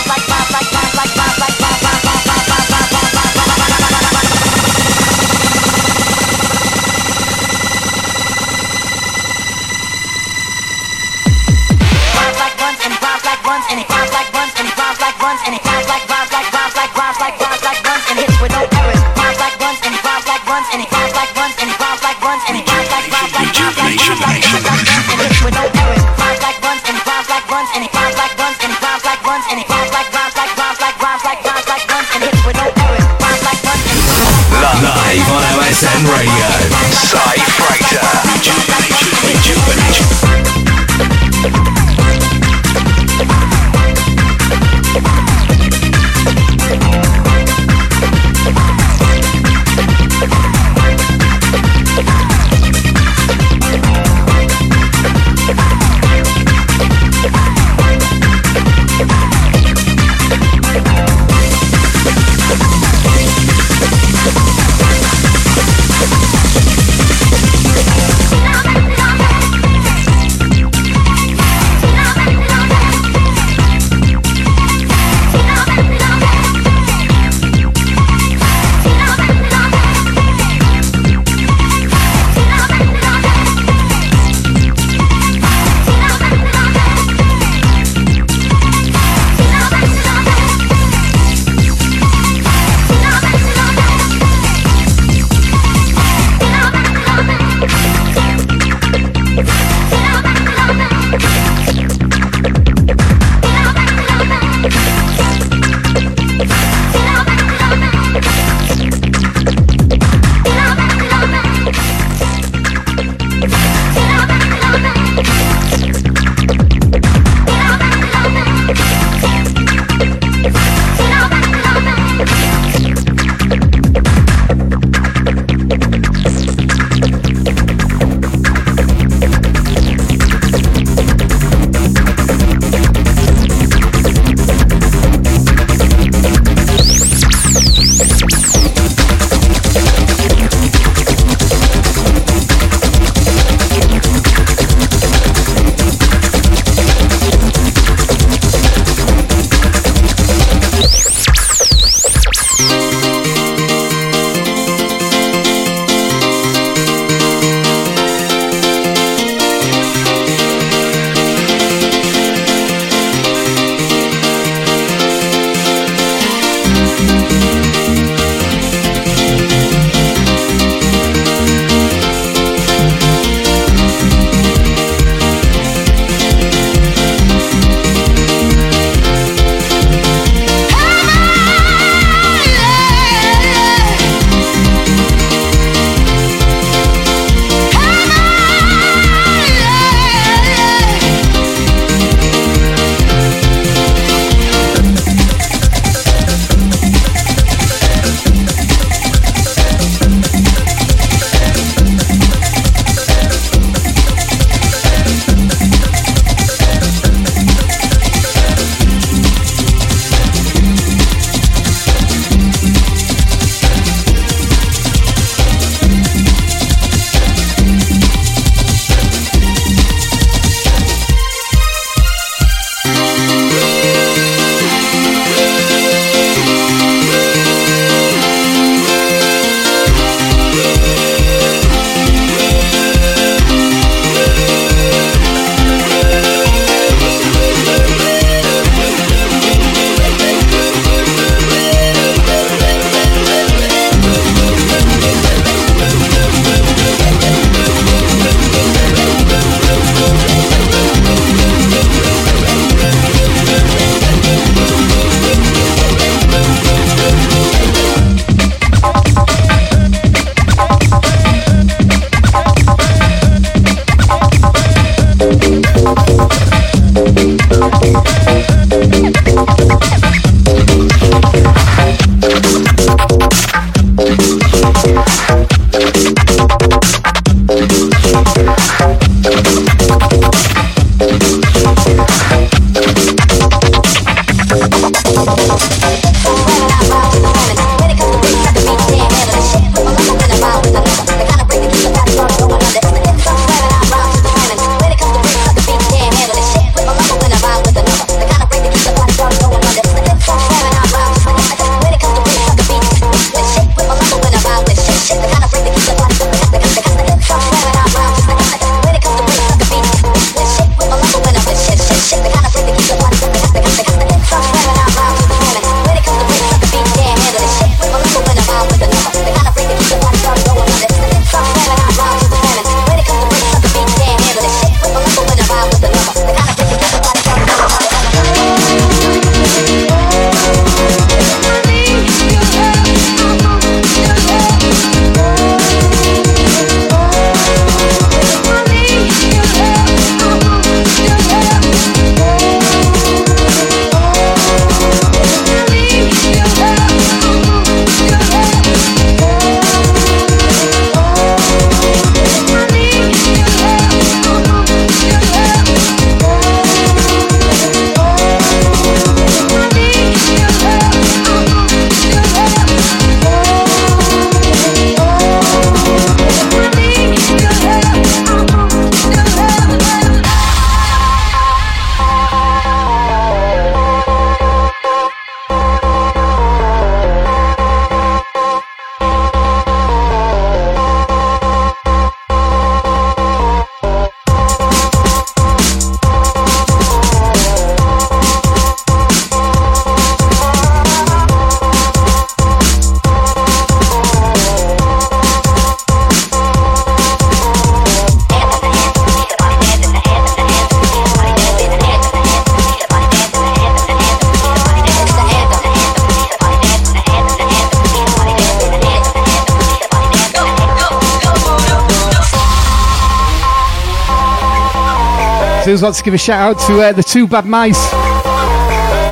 Suze to give a shout out to uh, the two bad mice.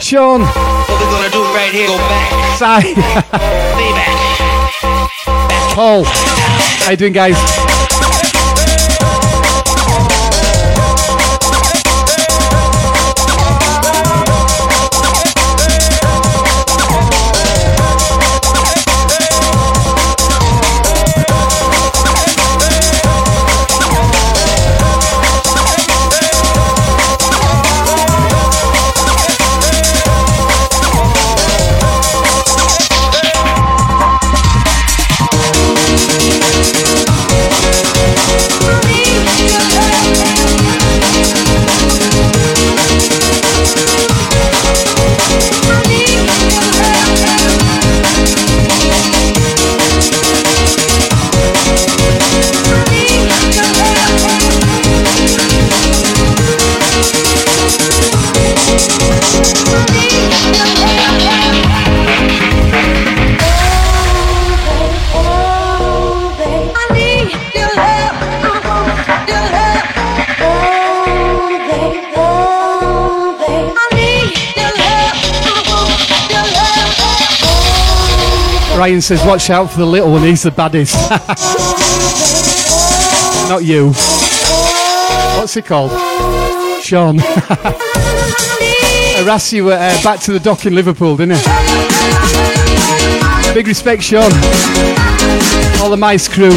Sean. What we're gonna do right here, go back. Si. Paul. How you doing, guys? Ryan says, watch out for the little one, he's the baddest. (laughs) Not you. What's he called? Sean. (laughs) You at uh, back to the dock in Liverpool, didn't he? Big respect, Sean. All the mice crew.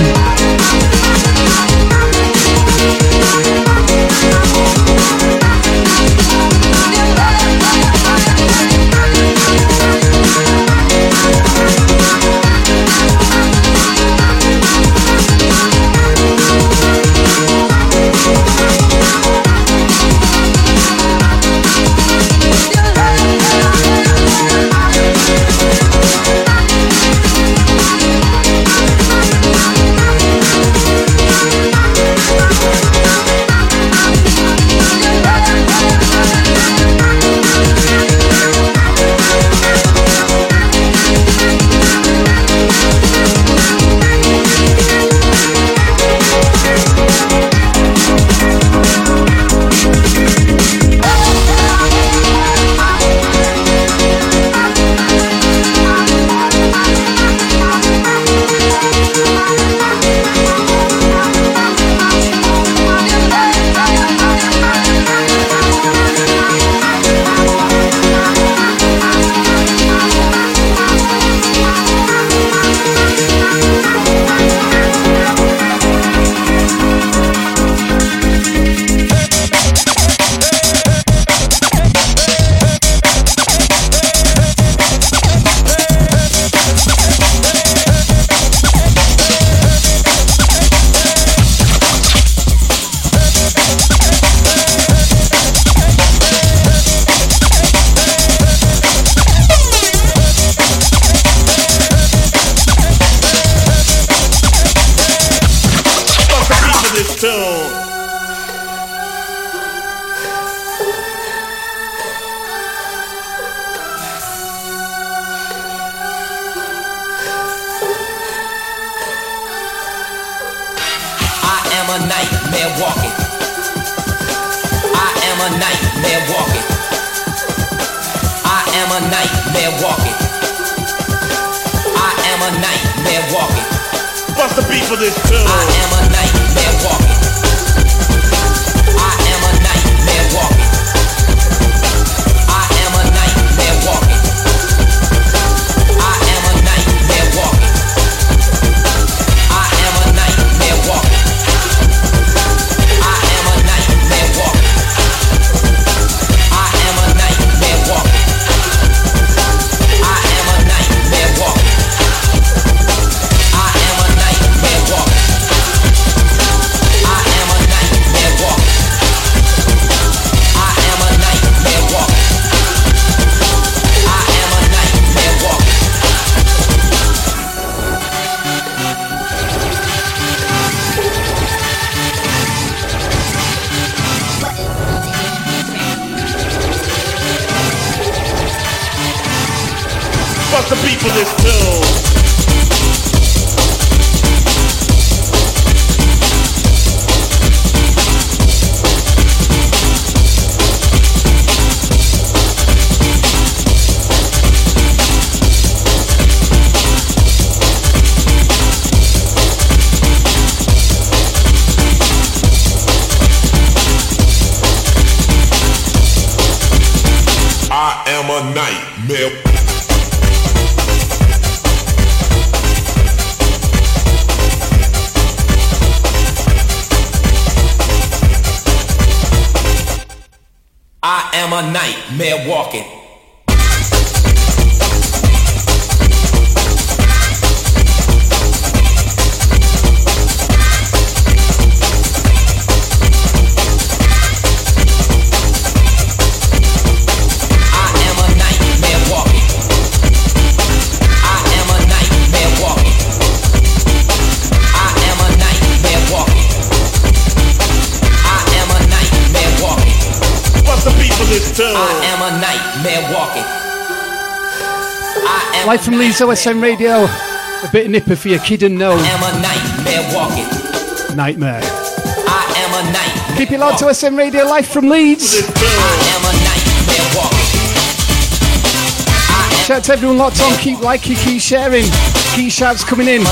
I Live OSN Radio. A bit of nipper for your kid and no. am a nightmare walking. Nightmare. I am a nightmare. Keep it loud to OSN Radio, live from Leeds. I am a nightmare walking. Shout out to everyone locked on. Keep liking, keep sharing. Keep shouts coming in.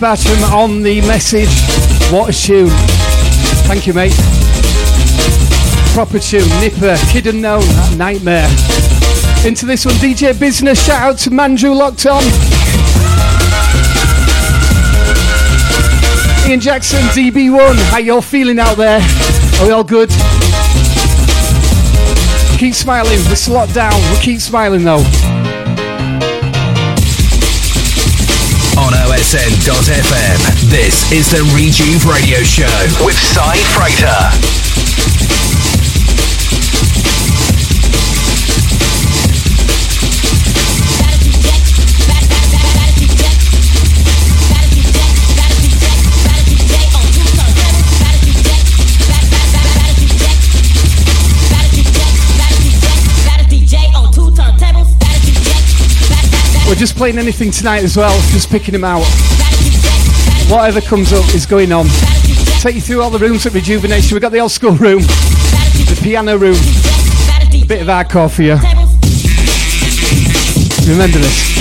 Dave on the message. What a tune. Thank you, mate. Proper tune. Nipper, Kid Unknown, Nightmare. Into this one, DJ Business. Shout out to Manju locked on. Ian Jackson, DB1. How y'all feeling out there? Are we all good? Keep smiling. We're slot down. We'll keep smiling though. OSN.FM. This is the Rejuve Radio Show with Cy Freighter. We're just playing anything tonight as well, just picking them out. Whatever comes up is going on. Take you through all the rooms at Rejuvenation. We've got the old school room, the piano room, a bit of hardcore for you. Remember this.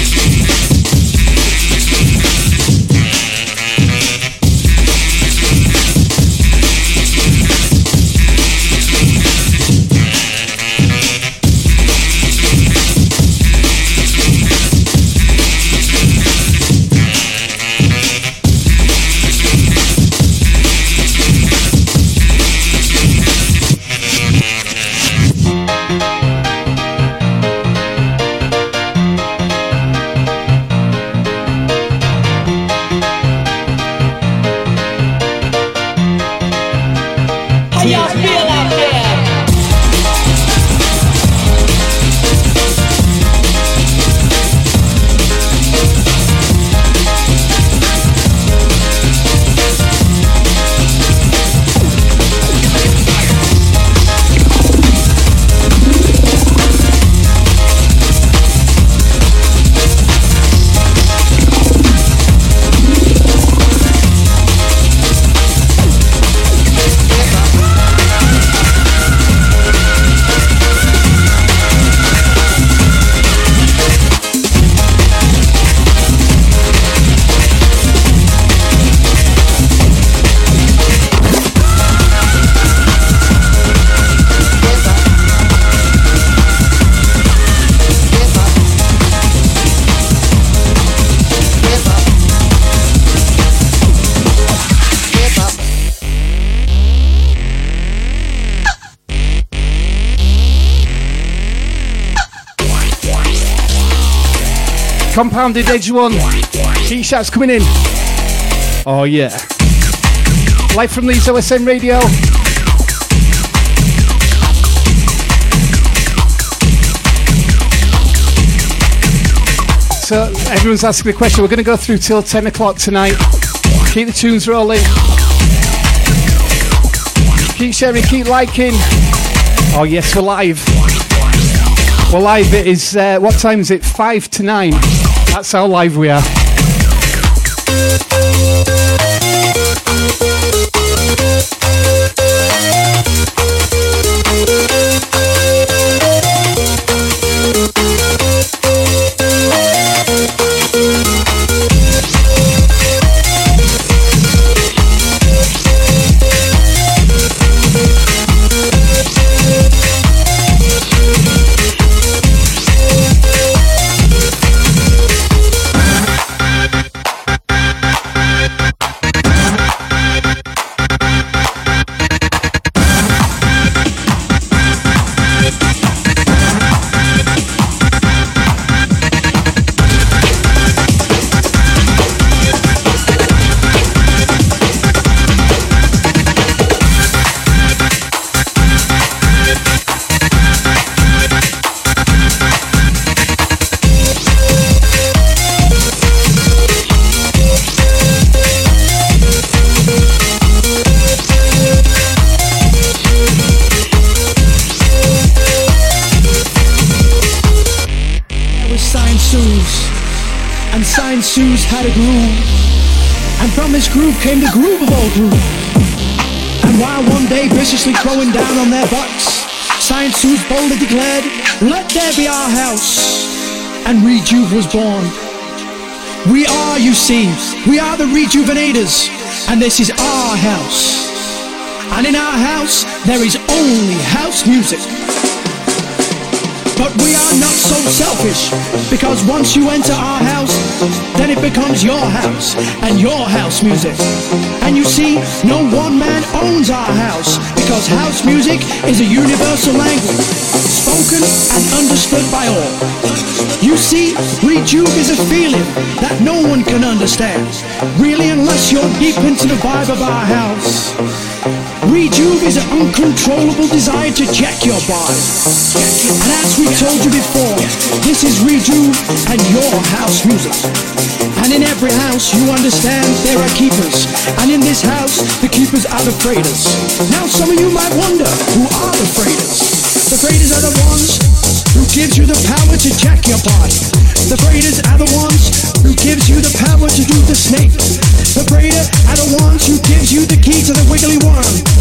Compounded Edge One. Key shots coming in. Oh yeah. Live from Leeds OSN Radio. So everyone's asking the question. We're going to go through till 10 o'clock tonight. Keep the tunes rolling. Keep sharing, keep liking. Oh yes, we're live. We're live. It is uh, what time is it? Five to nine. That's how live we are. Born. We are, you see, we are the Rejuvenators, and this is our house. And in our house, there is only house music. But we are not so selfish, because once you enter our house, then it becomes your house and your house music. And you see, no one man owns our house, because house music is a universal language, spoken and understood by all. You see, rejuve is a feeling that no one can understand. Really, unless you're deep into the vibe of our house. Rejuve is an uncontrollable desire to check your body. And as we told you before, this is Rejuve and your house music. And in every house, you understand there are keepers. And in this house, the keepers are the freighters. Now, some of you might wonder, who are the freighters? The freighters are the ones who gives you the power to jack your body. The freighters are the ones who gives you the power to do the snake. The freighter are the ones who gives you the key to the wiggly worm.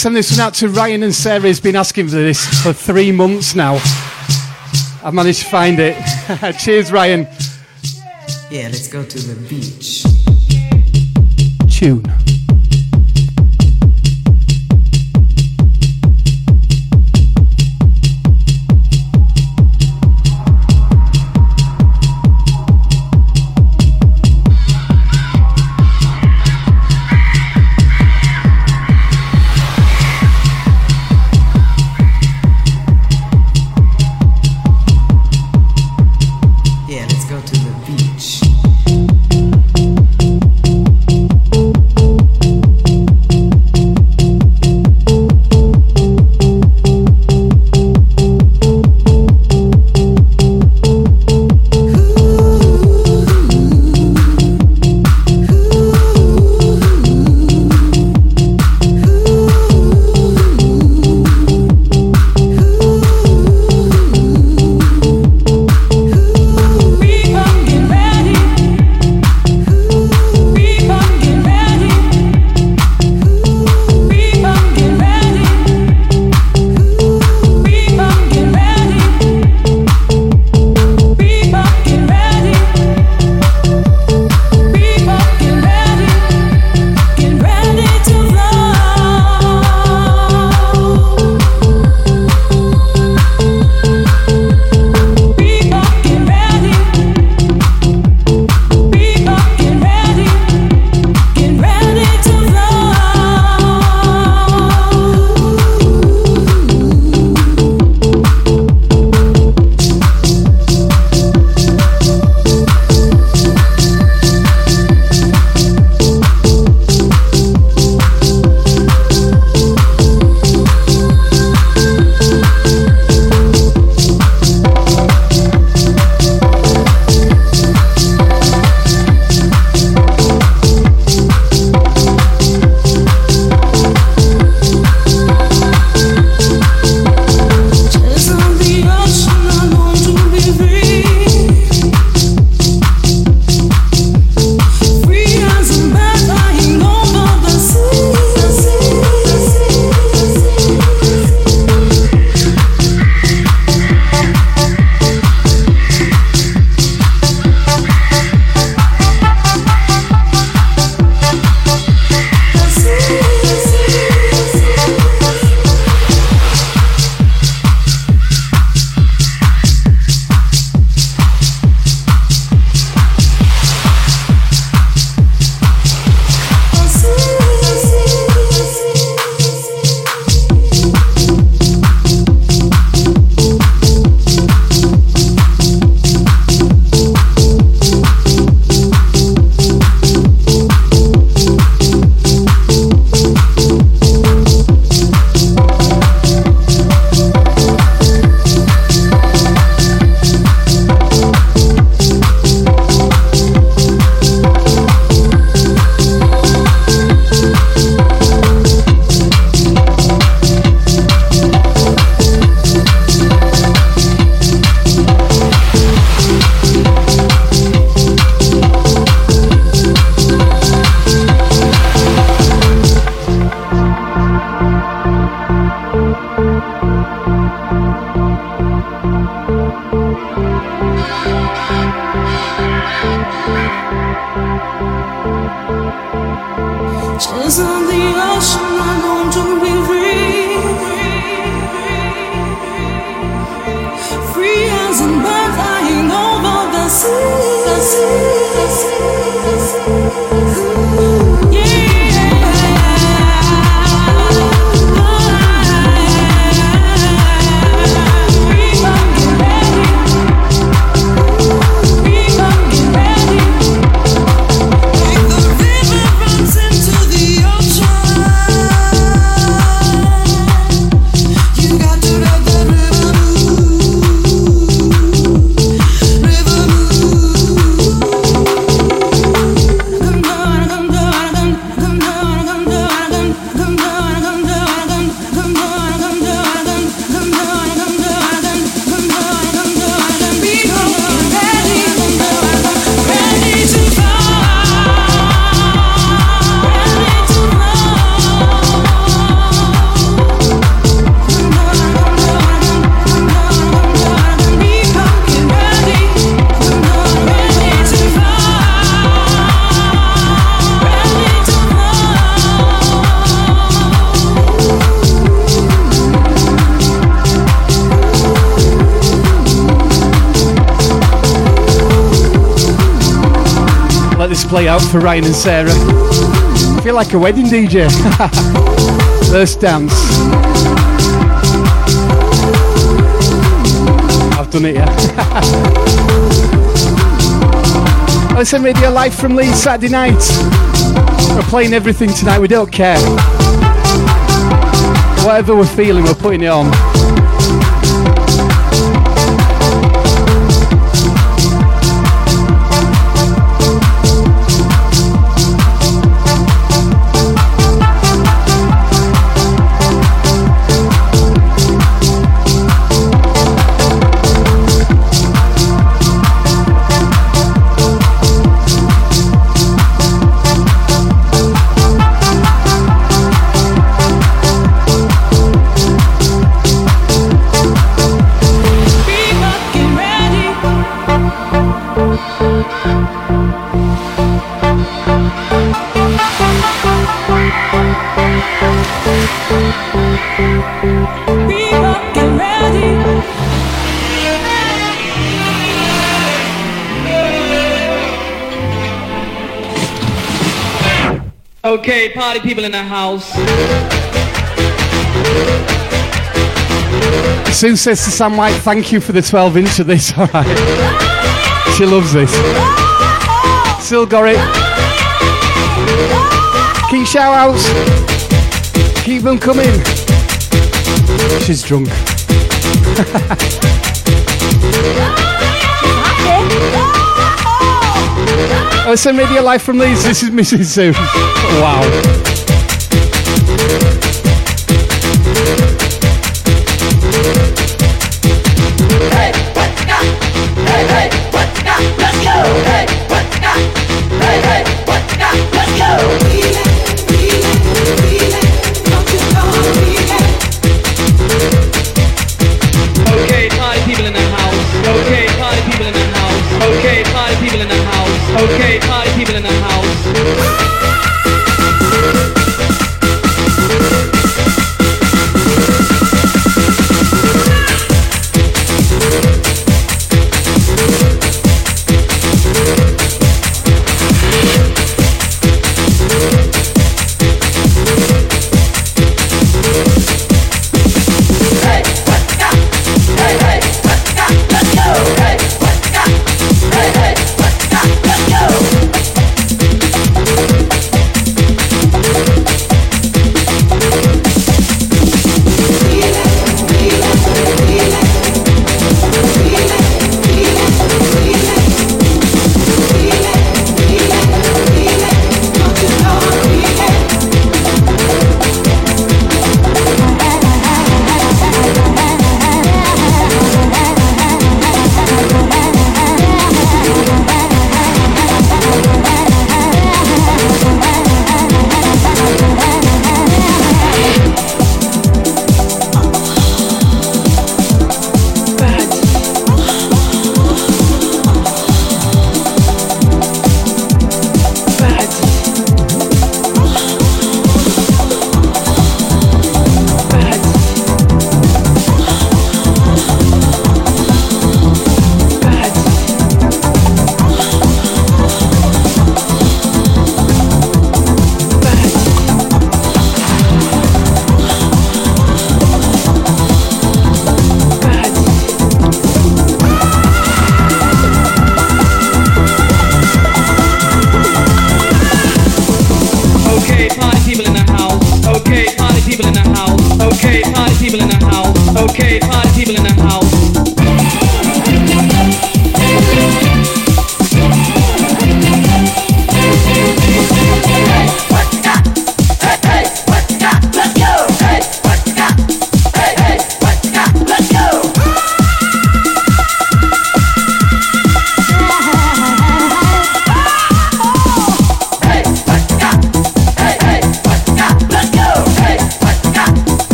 Send this one out to Ryan and Sarah. He's been asking for this for three months now. I've managed to find it. (laughs) Cheers, Ryan. Yeah, let's go to the beach. For Ryan and Sarah. I feel like a wedding DJ. (laughs) First dance. I've done it, yeah. Listen, Radio live from Leeds Saturday night. We're playing everything tonight, we don't care. Whatever we're feeling, we're putting it on. Okay, party people in the house. Sue says to Sam White, thank you for the 12 inch of this, (laughs) alright. She loves this. Still got it. Keep shout outs. Keep them coming. She's drunk. (laughs) Oh, send radio live from Leeds. This is Mrs. Sue. Wow.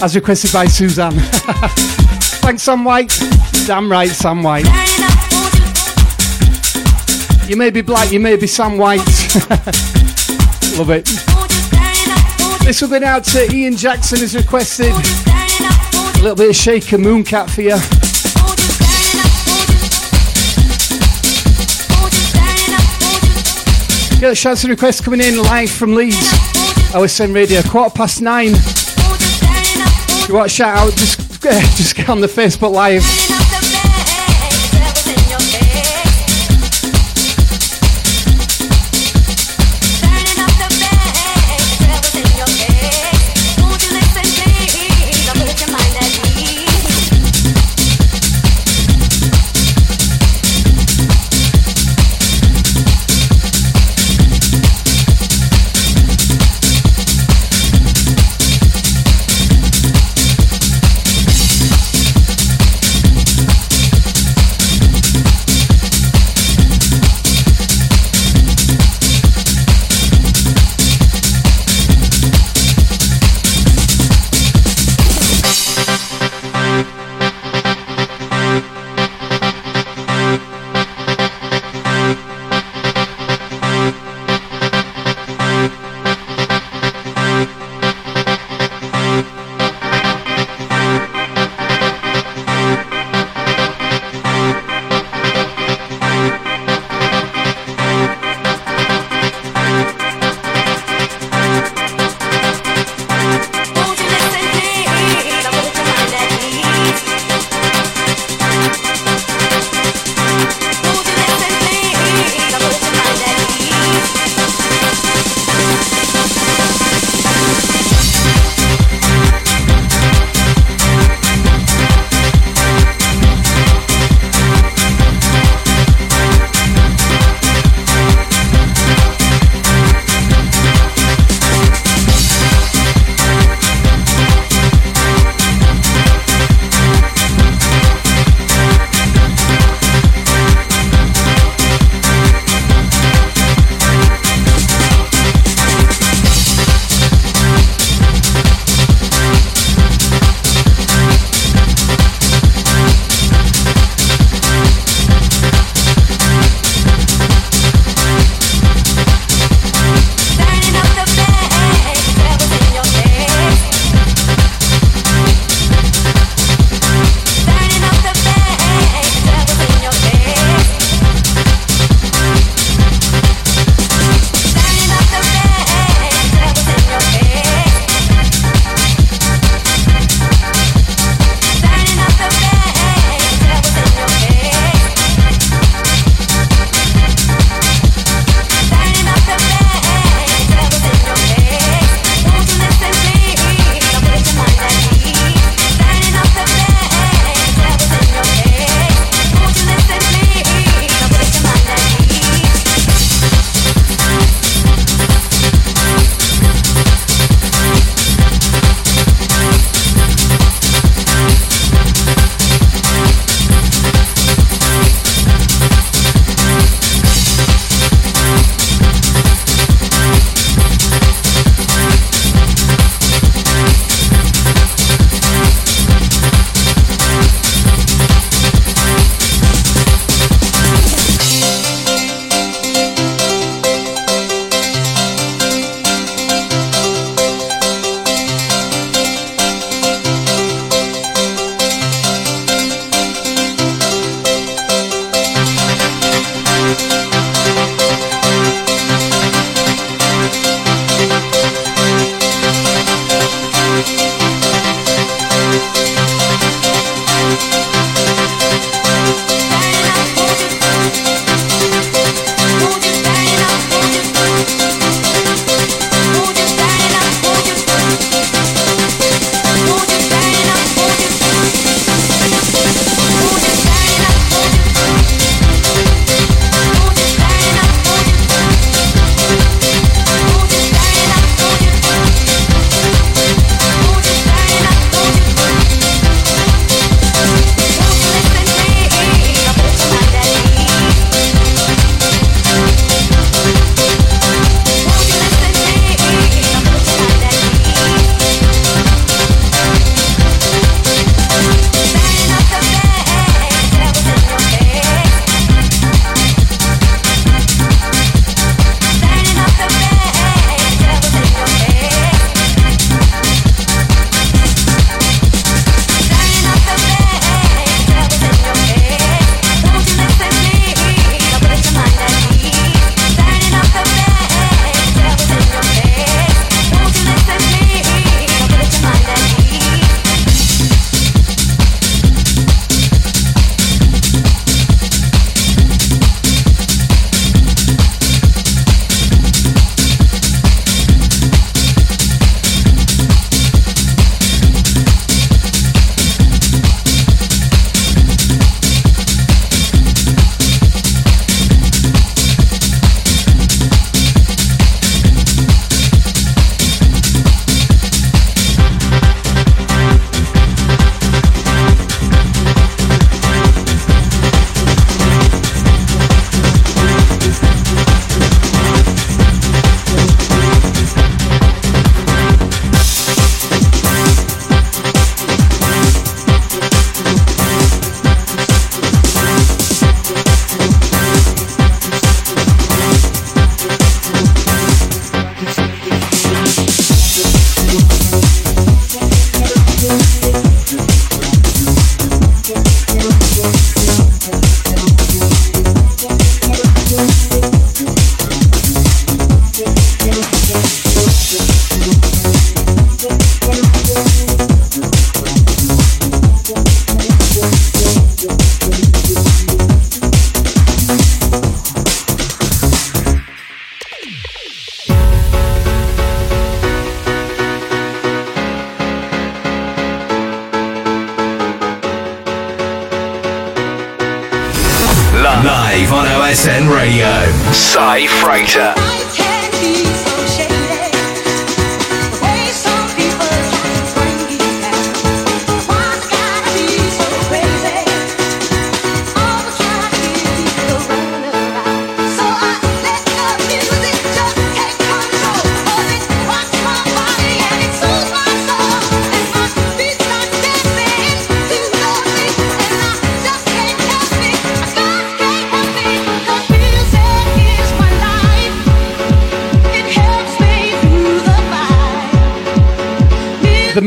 As requested by Suzanne. (laughs) Thanks, Sam White. Damn right, Sam White. You may be black, you may be Sam White. (laughs) Love it. This will go out to Ian Jackson as requested. A little bit of Shaker Mooncat for you. Get a chance to request coming in live from Leeds. OSN Radio, quarter past nine. You want a shout out, just, (laughs) just get on the Facebook. Live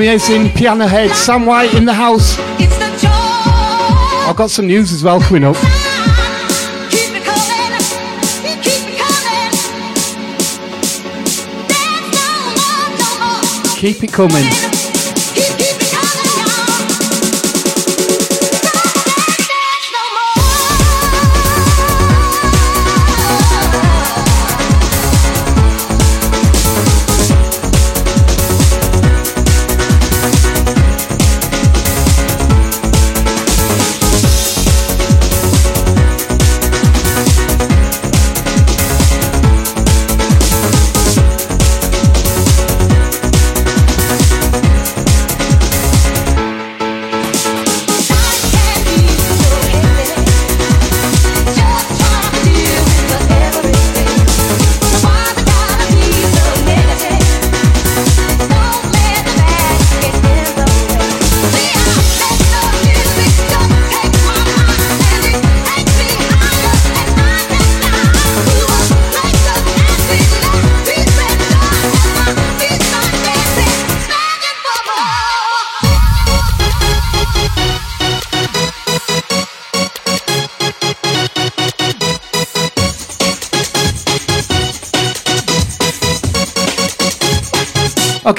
Amazing piano head Sam White in the house. I've got some news as well coming up. Keep it coming.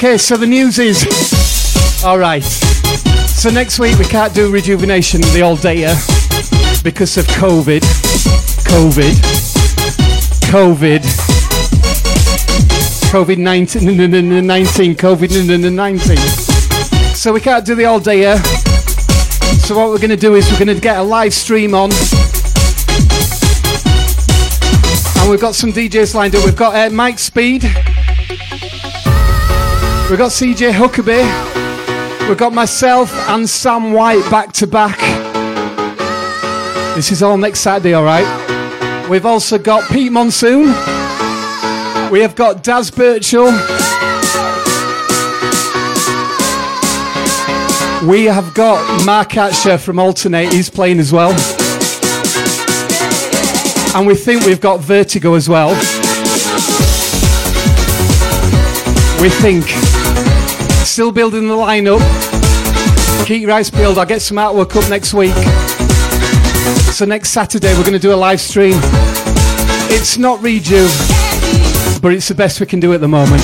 Okay, so the news is. Alright. So next week we can't do rejuvenation the all dayer because of COVID. COVID. COVID. COVID 19. 19. COVID 19. So we can't do the all dayer. So what we're going to do is we're going to get a live stream on. And we've got some DJs lined up. We've got uh, Mike Speed. We've got CJ Huckabee. We've got myself and Sam White back to back. This is all next Saturday, alright? We've also got Pete Monsoon. We have got Daz Birchall. We have got Mark Atcher from Alternate, he's playing as well. And we think we've got Vertigo as well. We think. Still building the lineup. Keep your eyes peeled. I'll get some artwork up next week. So next Saturday we're going to do a live stream. It's not Reju, but it's the best we can do at the moment.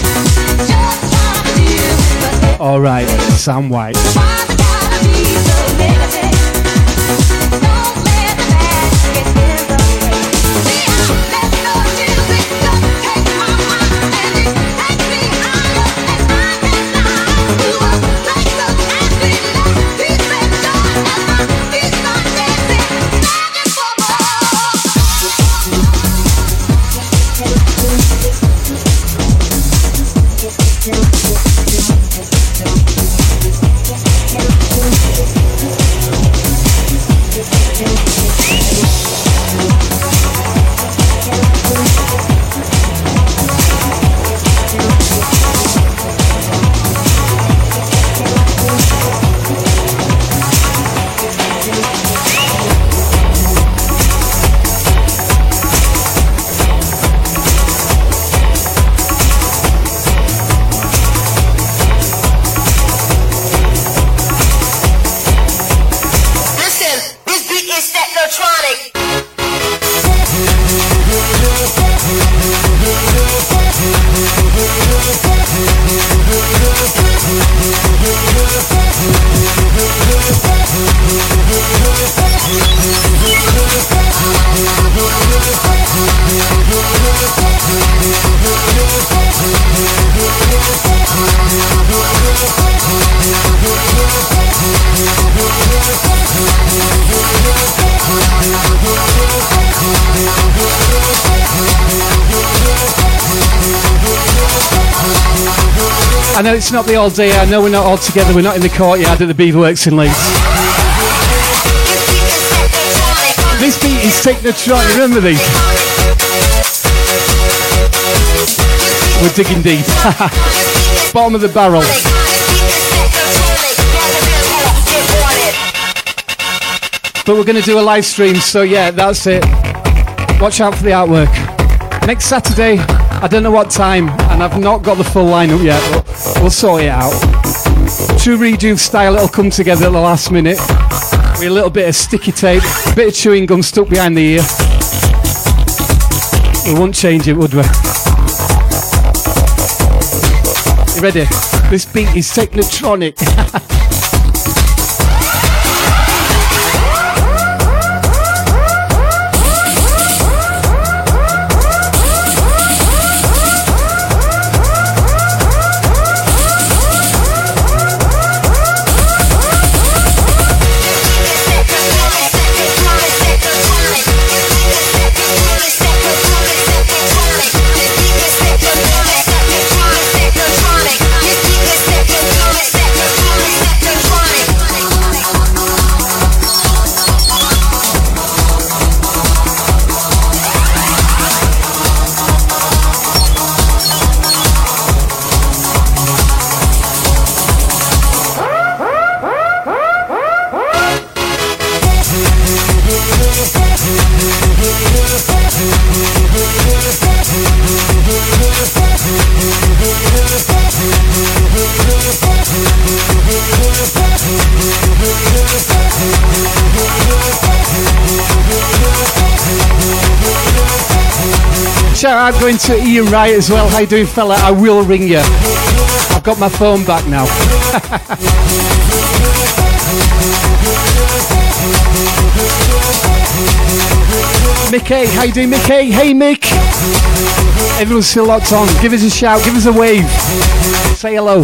All right, Sam White. Not the all day. I know we're not all together. We're not in the courtyard at the Beaverworks in Leeds. This beat is Technotronic. Remember these? We're digging deep. (laughs) Bottom of the barrel. But we're going to do a live stream, so yeah, that's it. Watch out for the artwork. Next Saturday, I don't know what time, and I've not got the full lineup yet, we'll sort it out. True Rejuve style, it'll come together at the last minute. With a little bit of sticky tape, a bit of chewing gum stuck behind the ear. We won't change it, would we? You ready? This beat is Technotronic. (laughs) going to Ian Wright as well. How you doing, fella? I will ring you. I've got my phone back now. (laughs) Mickey, how you doing, Mickey? Hey, Mick. Everyone's still locked on. Give us a shout. Give us a wave. Say hello.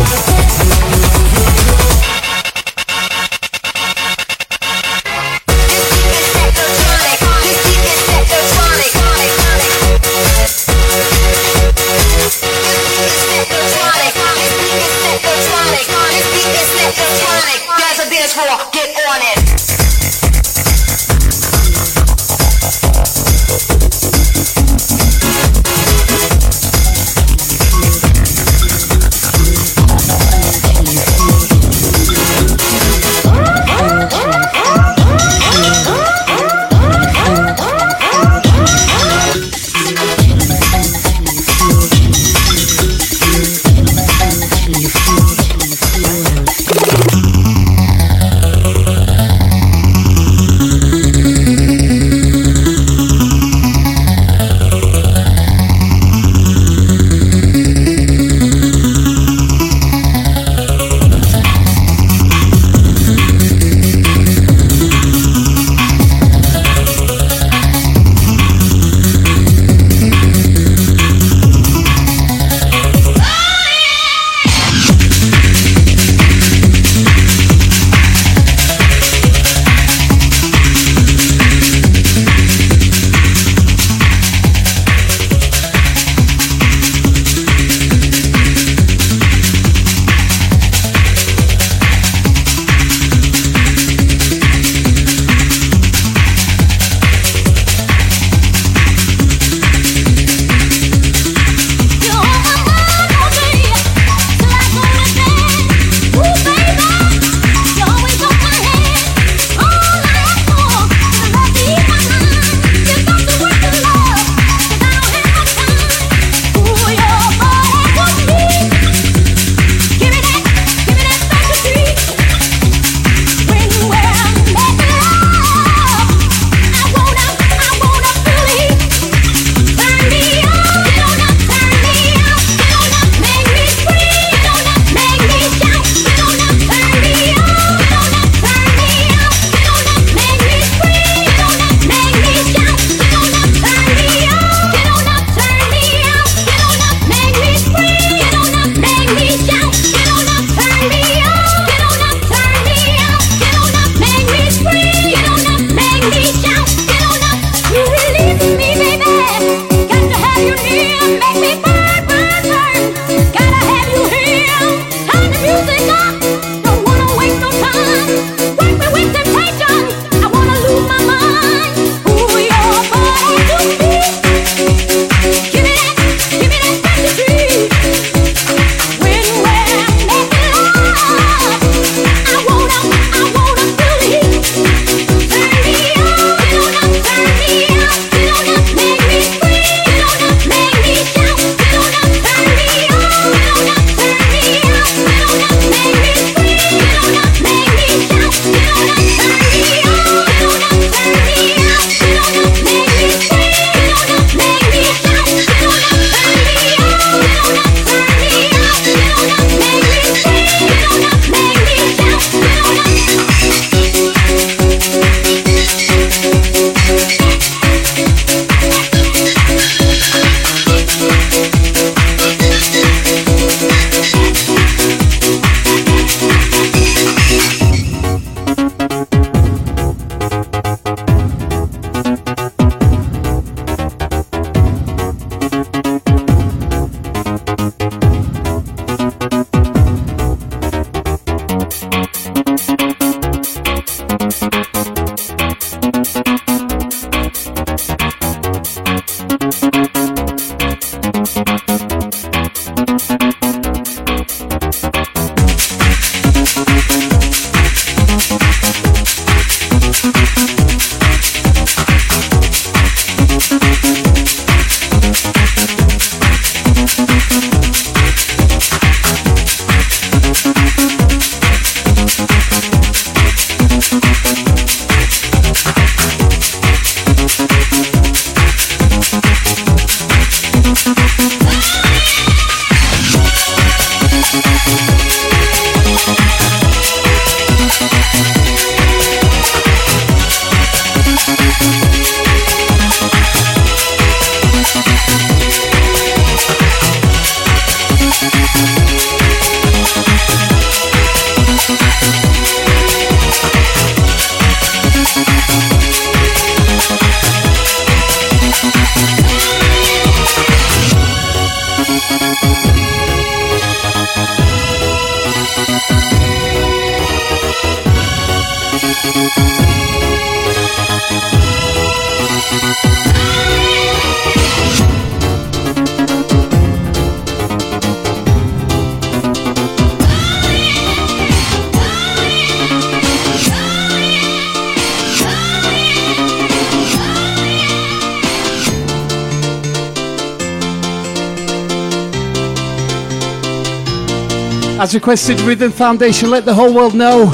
Requested, Rhythm Foundation, let the whole world know.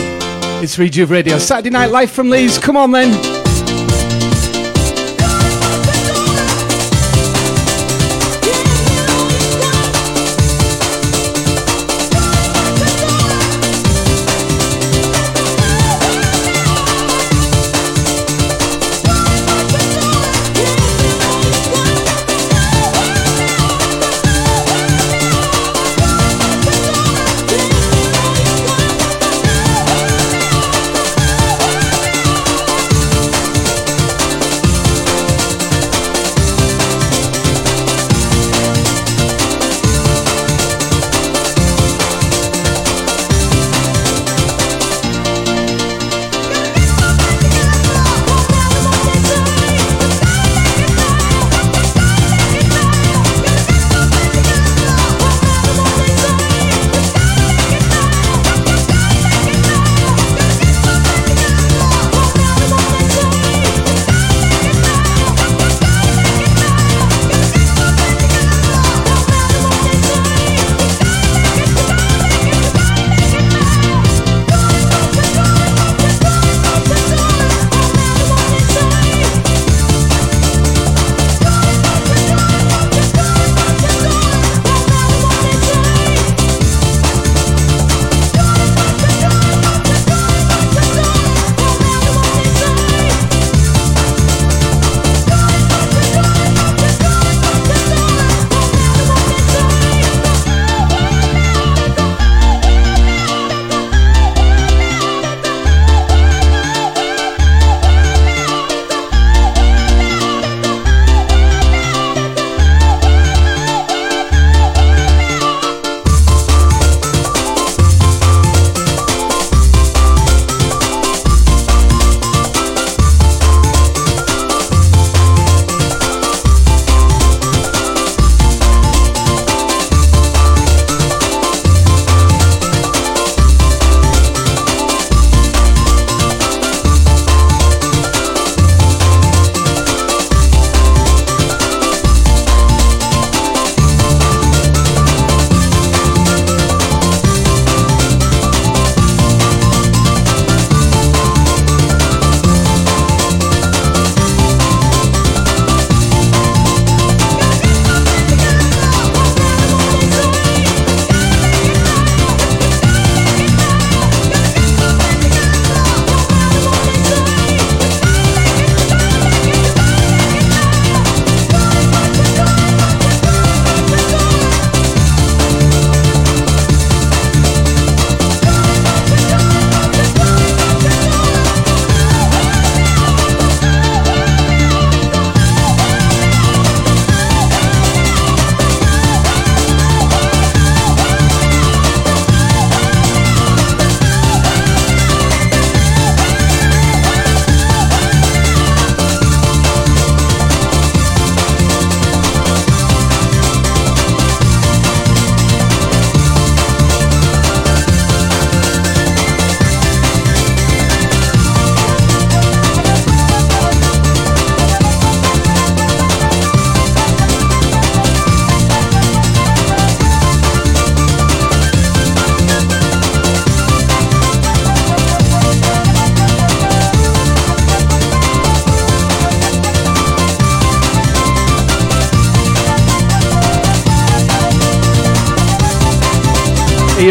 It's Rejuve Radio. Saturday night live from Leeds. Come on then.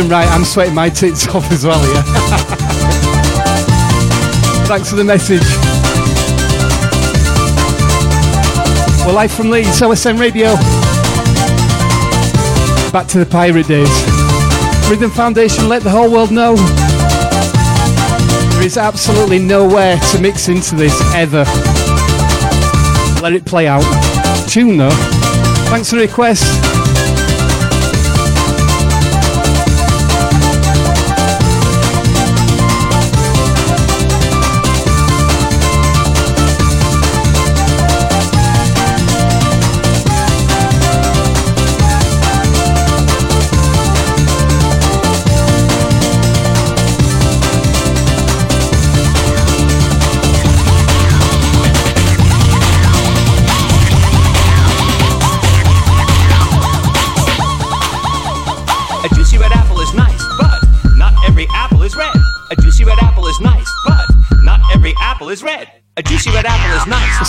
Ian Wright, I'm sweating my tits off as well, yeah. (laughs) Thanks for the message. We're live from Leeds, OSN Radio. Back to the pirate days. Rhythm Foundation let the whole world know. There is absolutely nowhere to mix into this ever. Let it play out. Tune though. Thanks for the request.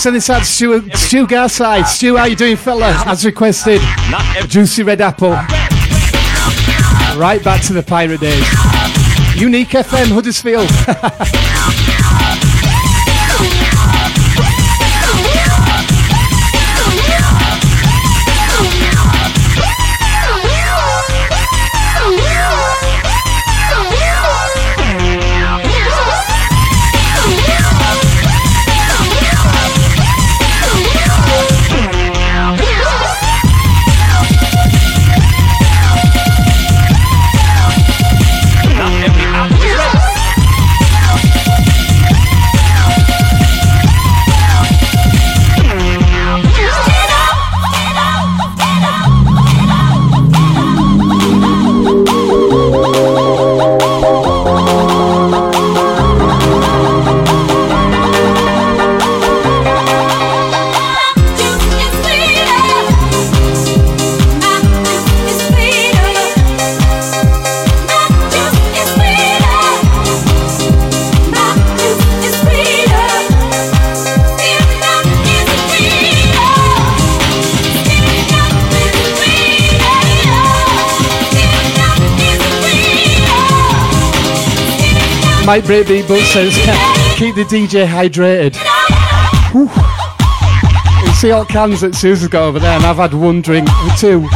Is nice. Send this out to Stu, Stu Garside. Stu, how you doing, fella? As requested. Juicy red apple. Right back to the pirate days. Unique FM Huddersfield. (laughs) Mike Brady Book says, keep the DJ hydrated. You see all cans that Susan's got over there, and I've had one drink or two.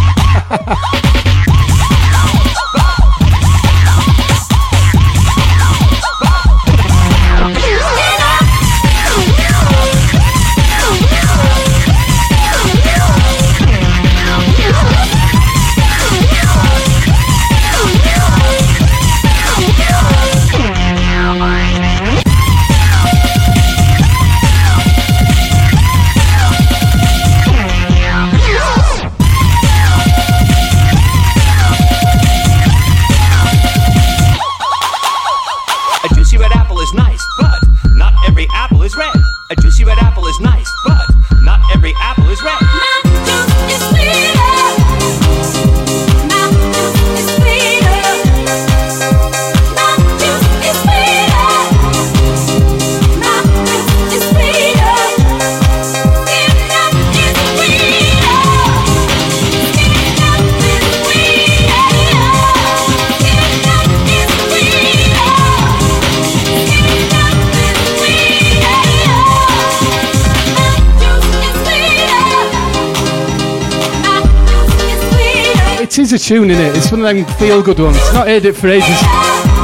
A tune, in it? It's one of them feel good ones. Not heard it for ages.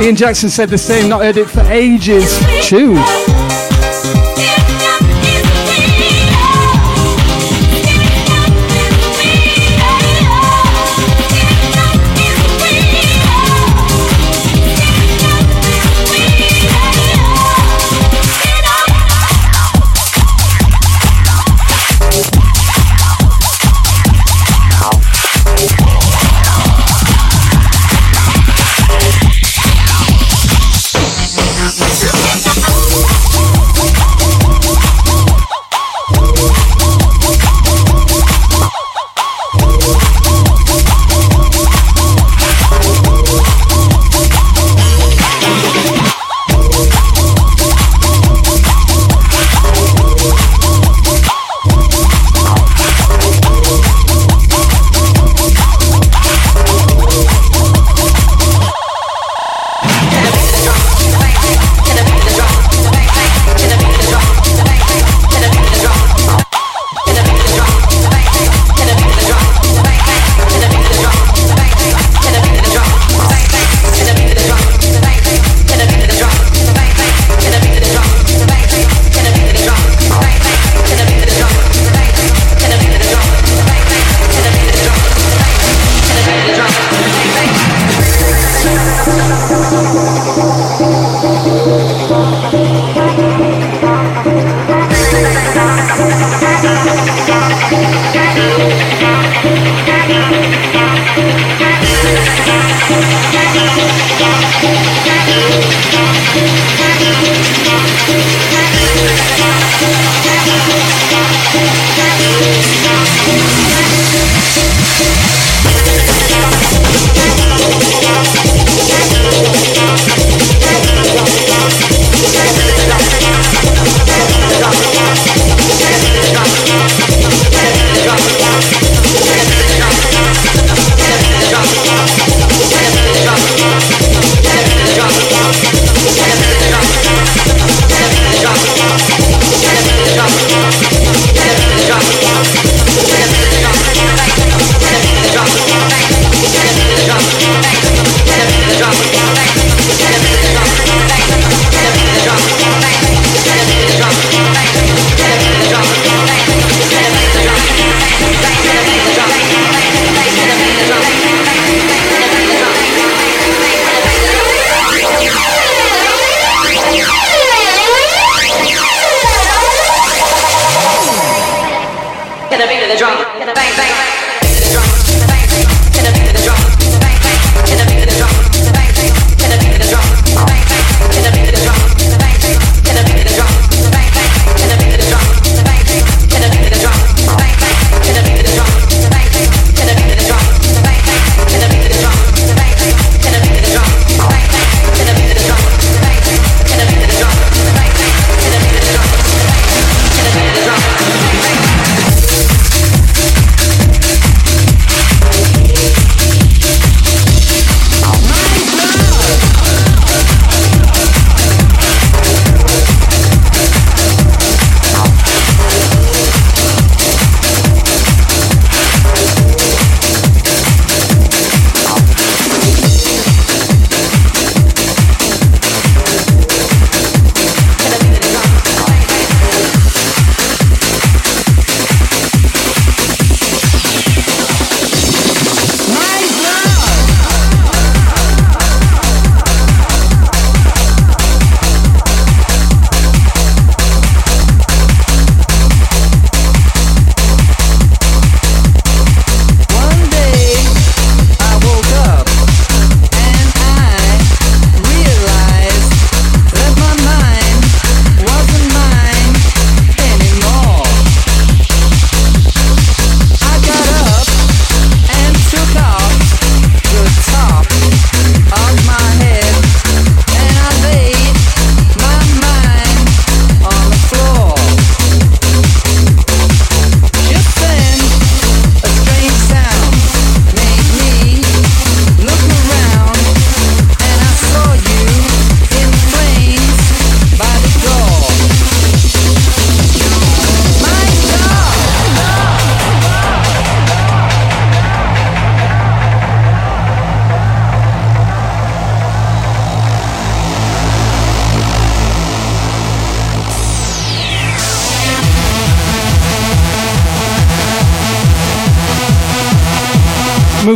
Ian Jackson said the same, not heard it for ages. Tune.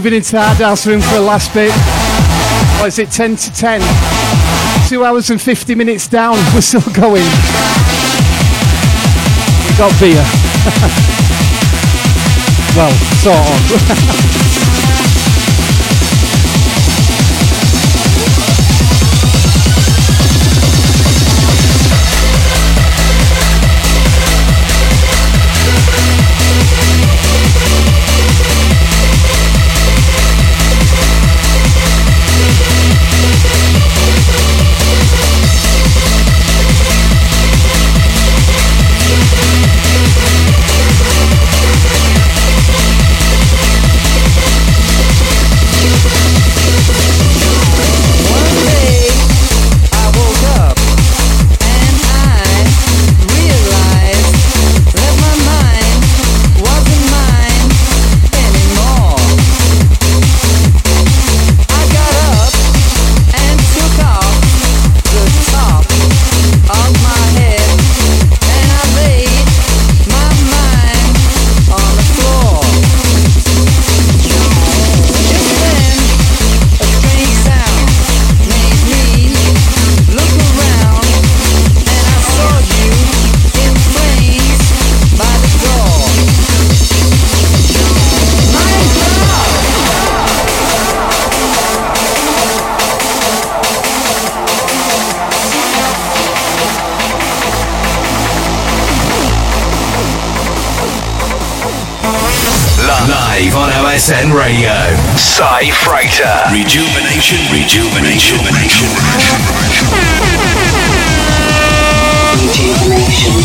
Moving into hard house room for the last bit. What is it, 10 to 10? Two hours and 50 minutes down. (laughs) We're still going. We got beer. (laughs) well, sort of. (laughs) Rejuvenation, rejuvenation, rejuvenation. Rejuvenation.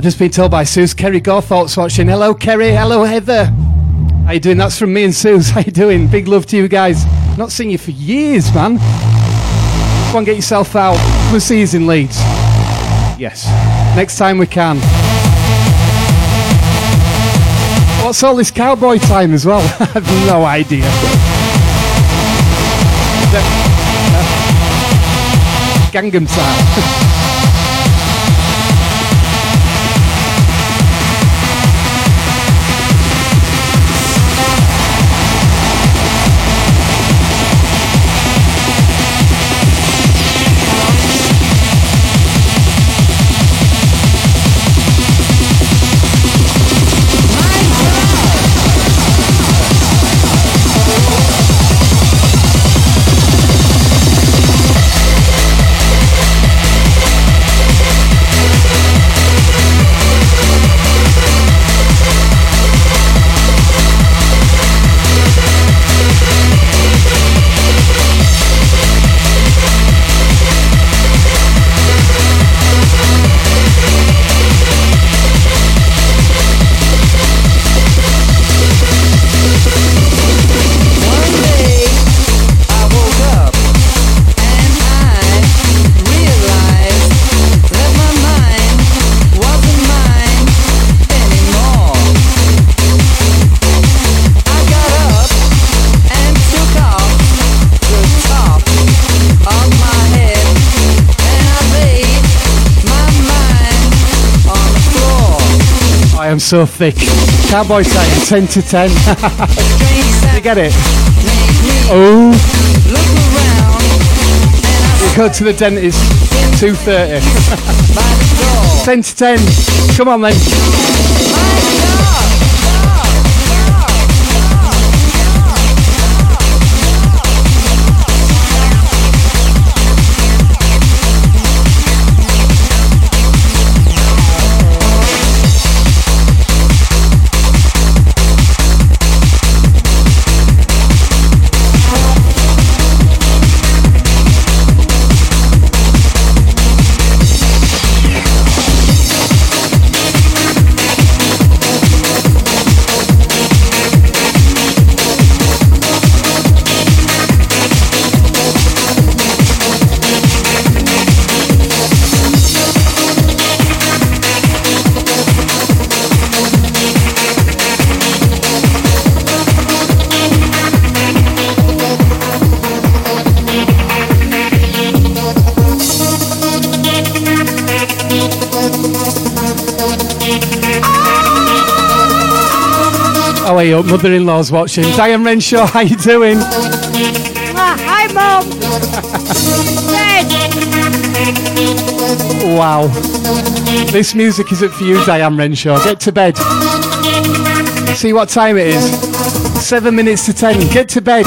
Just been told by Suze Kerry Gawthorpe's watching. Hello, Kerry. Hello, Heather. How you doing? That's from me and Suze. (laughs) How you doing? Big love to you guys. Not seen you for years, man. Go and get yourself out. And see us in Leeds. Yes. Next time we can. What's all this cowboy time as well? (laughs) I have no idea. Gangnam style. (laughs) so thick. Cowboy saying 10 to 10. (laughs) you get it? Oh. You go to the dentist, 2.30. (laughs) 10 to 10. Come on then. Way up. Mother-in-law's watching. Diane Renshaw, (laughs) how you doing? Ah, hi, Mum. Wow. This music isn't for you, Diane Renshaw. Get to bed. See what time it is. Seven minutes to ten. Get to bed.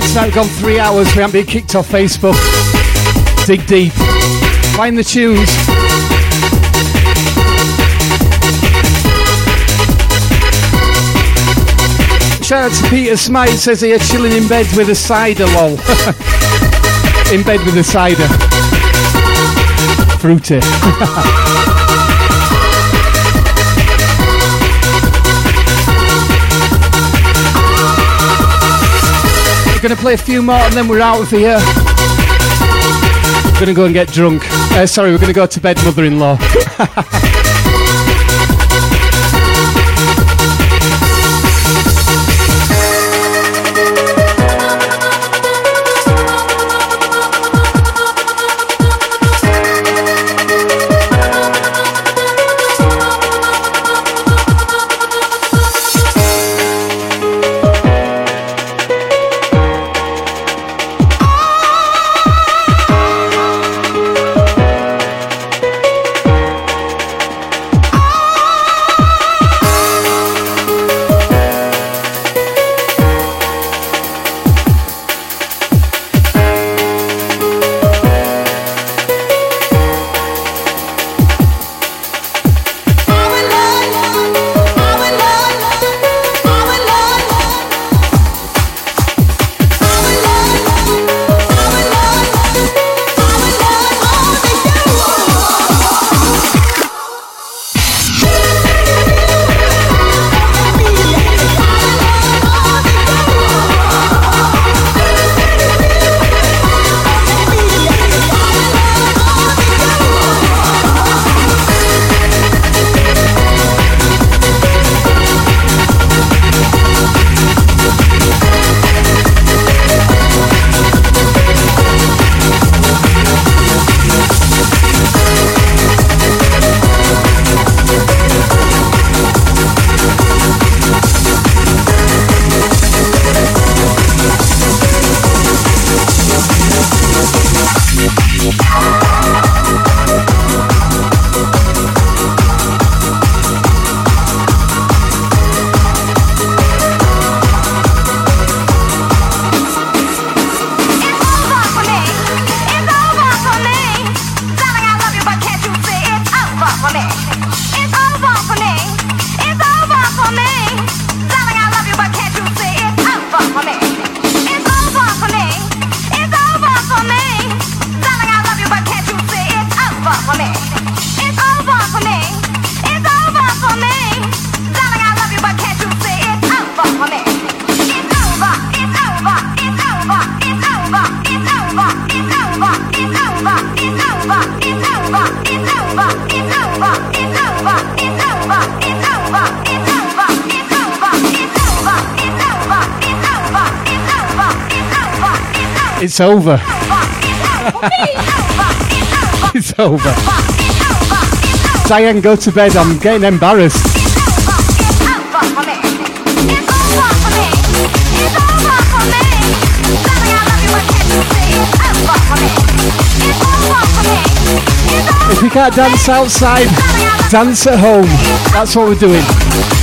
Right. We've gone three hours. We haven't been kicked off Facebook. Dig deep. Find the tunes. Shout out to Peter Smite. Says here chilling in bed with a cider. Lol. (laughs) in bed with a cider. Fruity. (laughs) To play a few more and then we're out of here. We're to go and get drunk. Uh, sorry, we're to go to bed, mother in law. (laughs) Diane, go to bed. I'm getting embarrassed. If you can't dance outside, dance at home. That's what we're doing.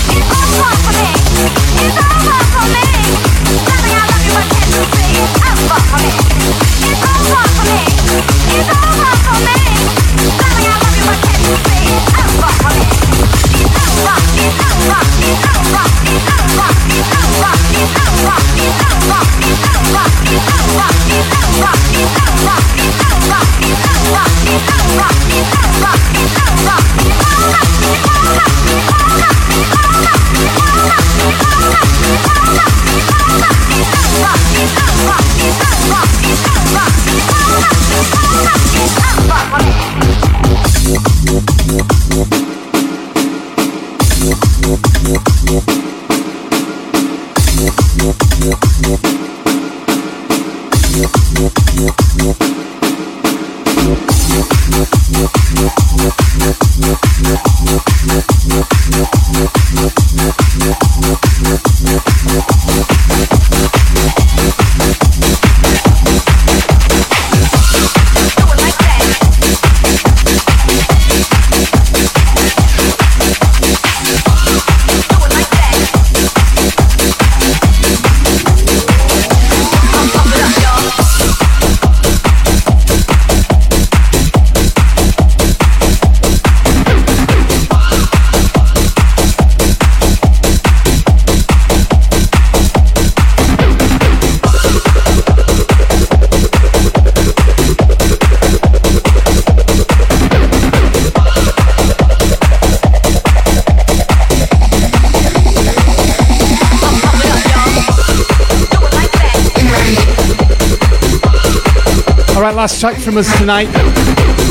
From us tonight.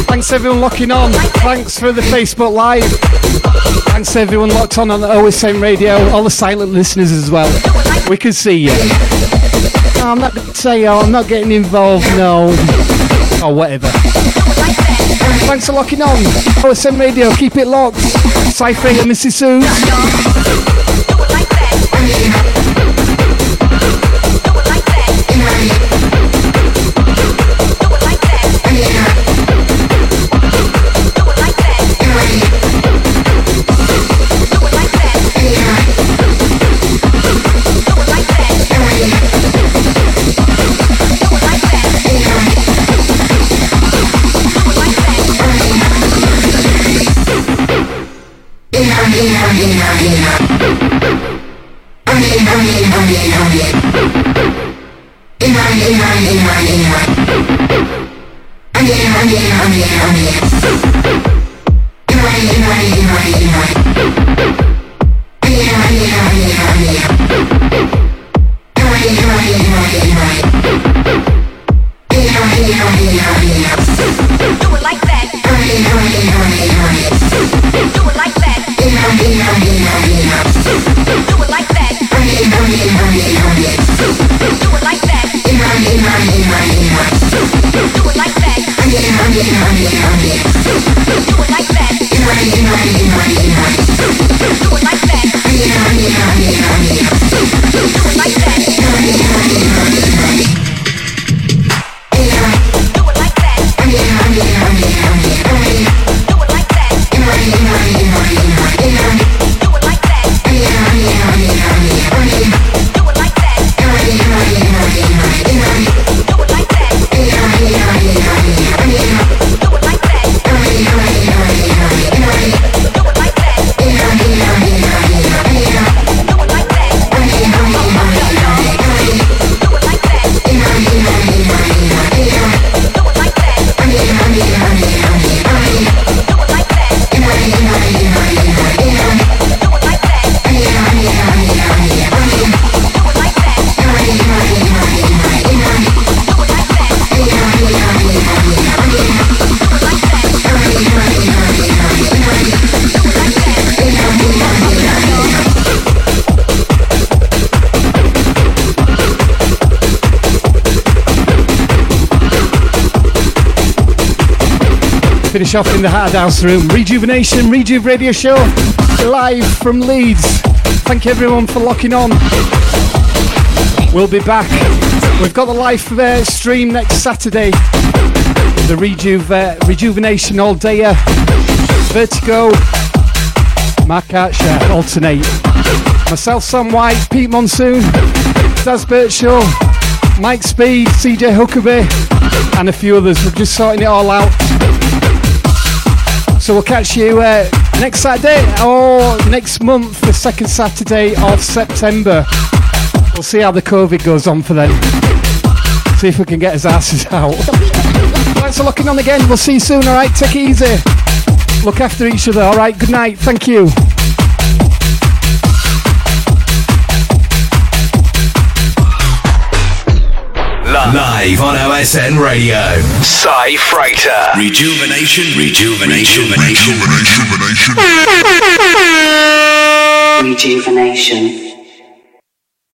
Thanks everyone locking on. Thanks for the Facebook Live. Thanks everyone locked on on the OSN radio. All the silent listeners as well. We can see you. No, I'm not going to say, I'm not getting involved. No, or whatever. Thanks for locking on. OSN radio. Keep it locked. Cypher and Mrs. Suze. Finish off in the Hard House room. Rejuvenation, Rejuve Radio Show, live from Leeds. Thank you everyone for locking on. We'll be back. We've got the live uh, stream next Saturday. The Rejuve, uh, Rejuvenation All Day. Vertigo, Mark Archer, Altern-8. Myself, Sam White, Pete Monsoon, Daz Birchall, Mike Speed, CJ Huckabee, and a few others. We're just sorting it all out. So we'll catch you uh, next Saturday or next month, the second Saturday of September. We'll see how the COVID goes on for then. See if we can get his asses out. Thanks for looking on again. We'll see you soon, alright? Take it easy. Look after each other, alright? Good night. Thank you. Live on OSN Radio. Cy Freighter. Rejuvenation, rejuvenation, rejuvenation, rejuvenation. Rejuvenation.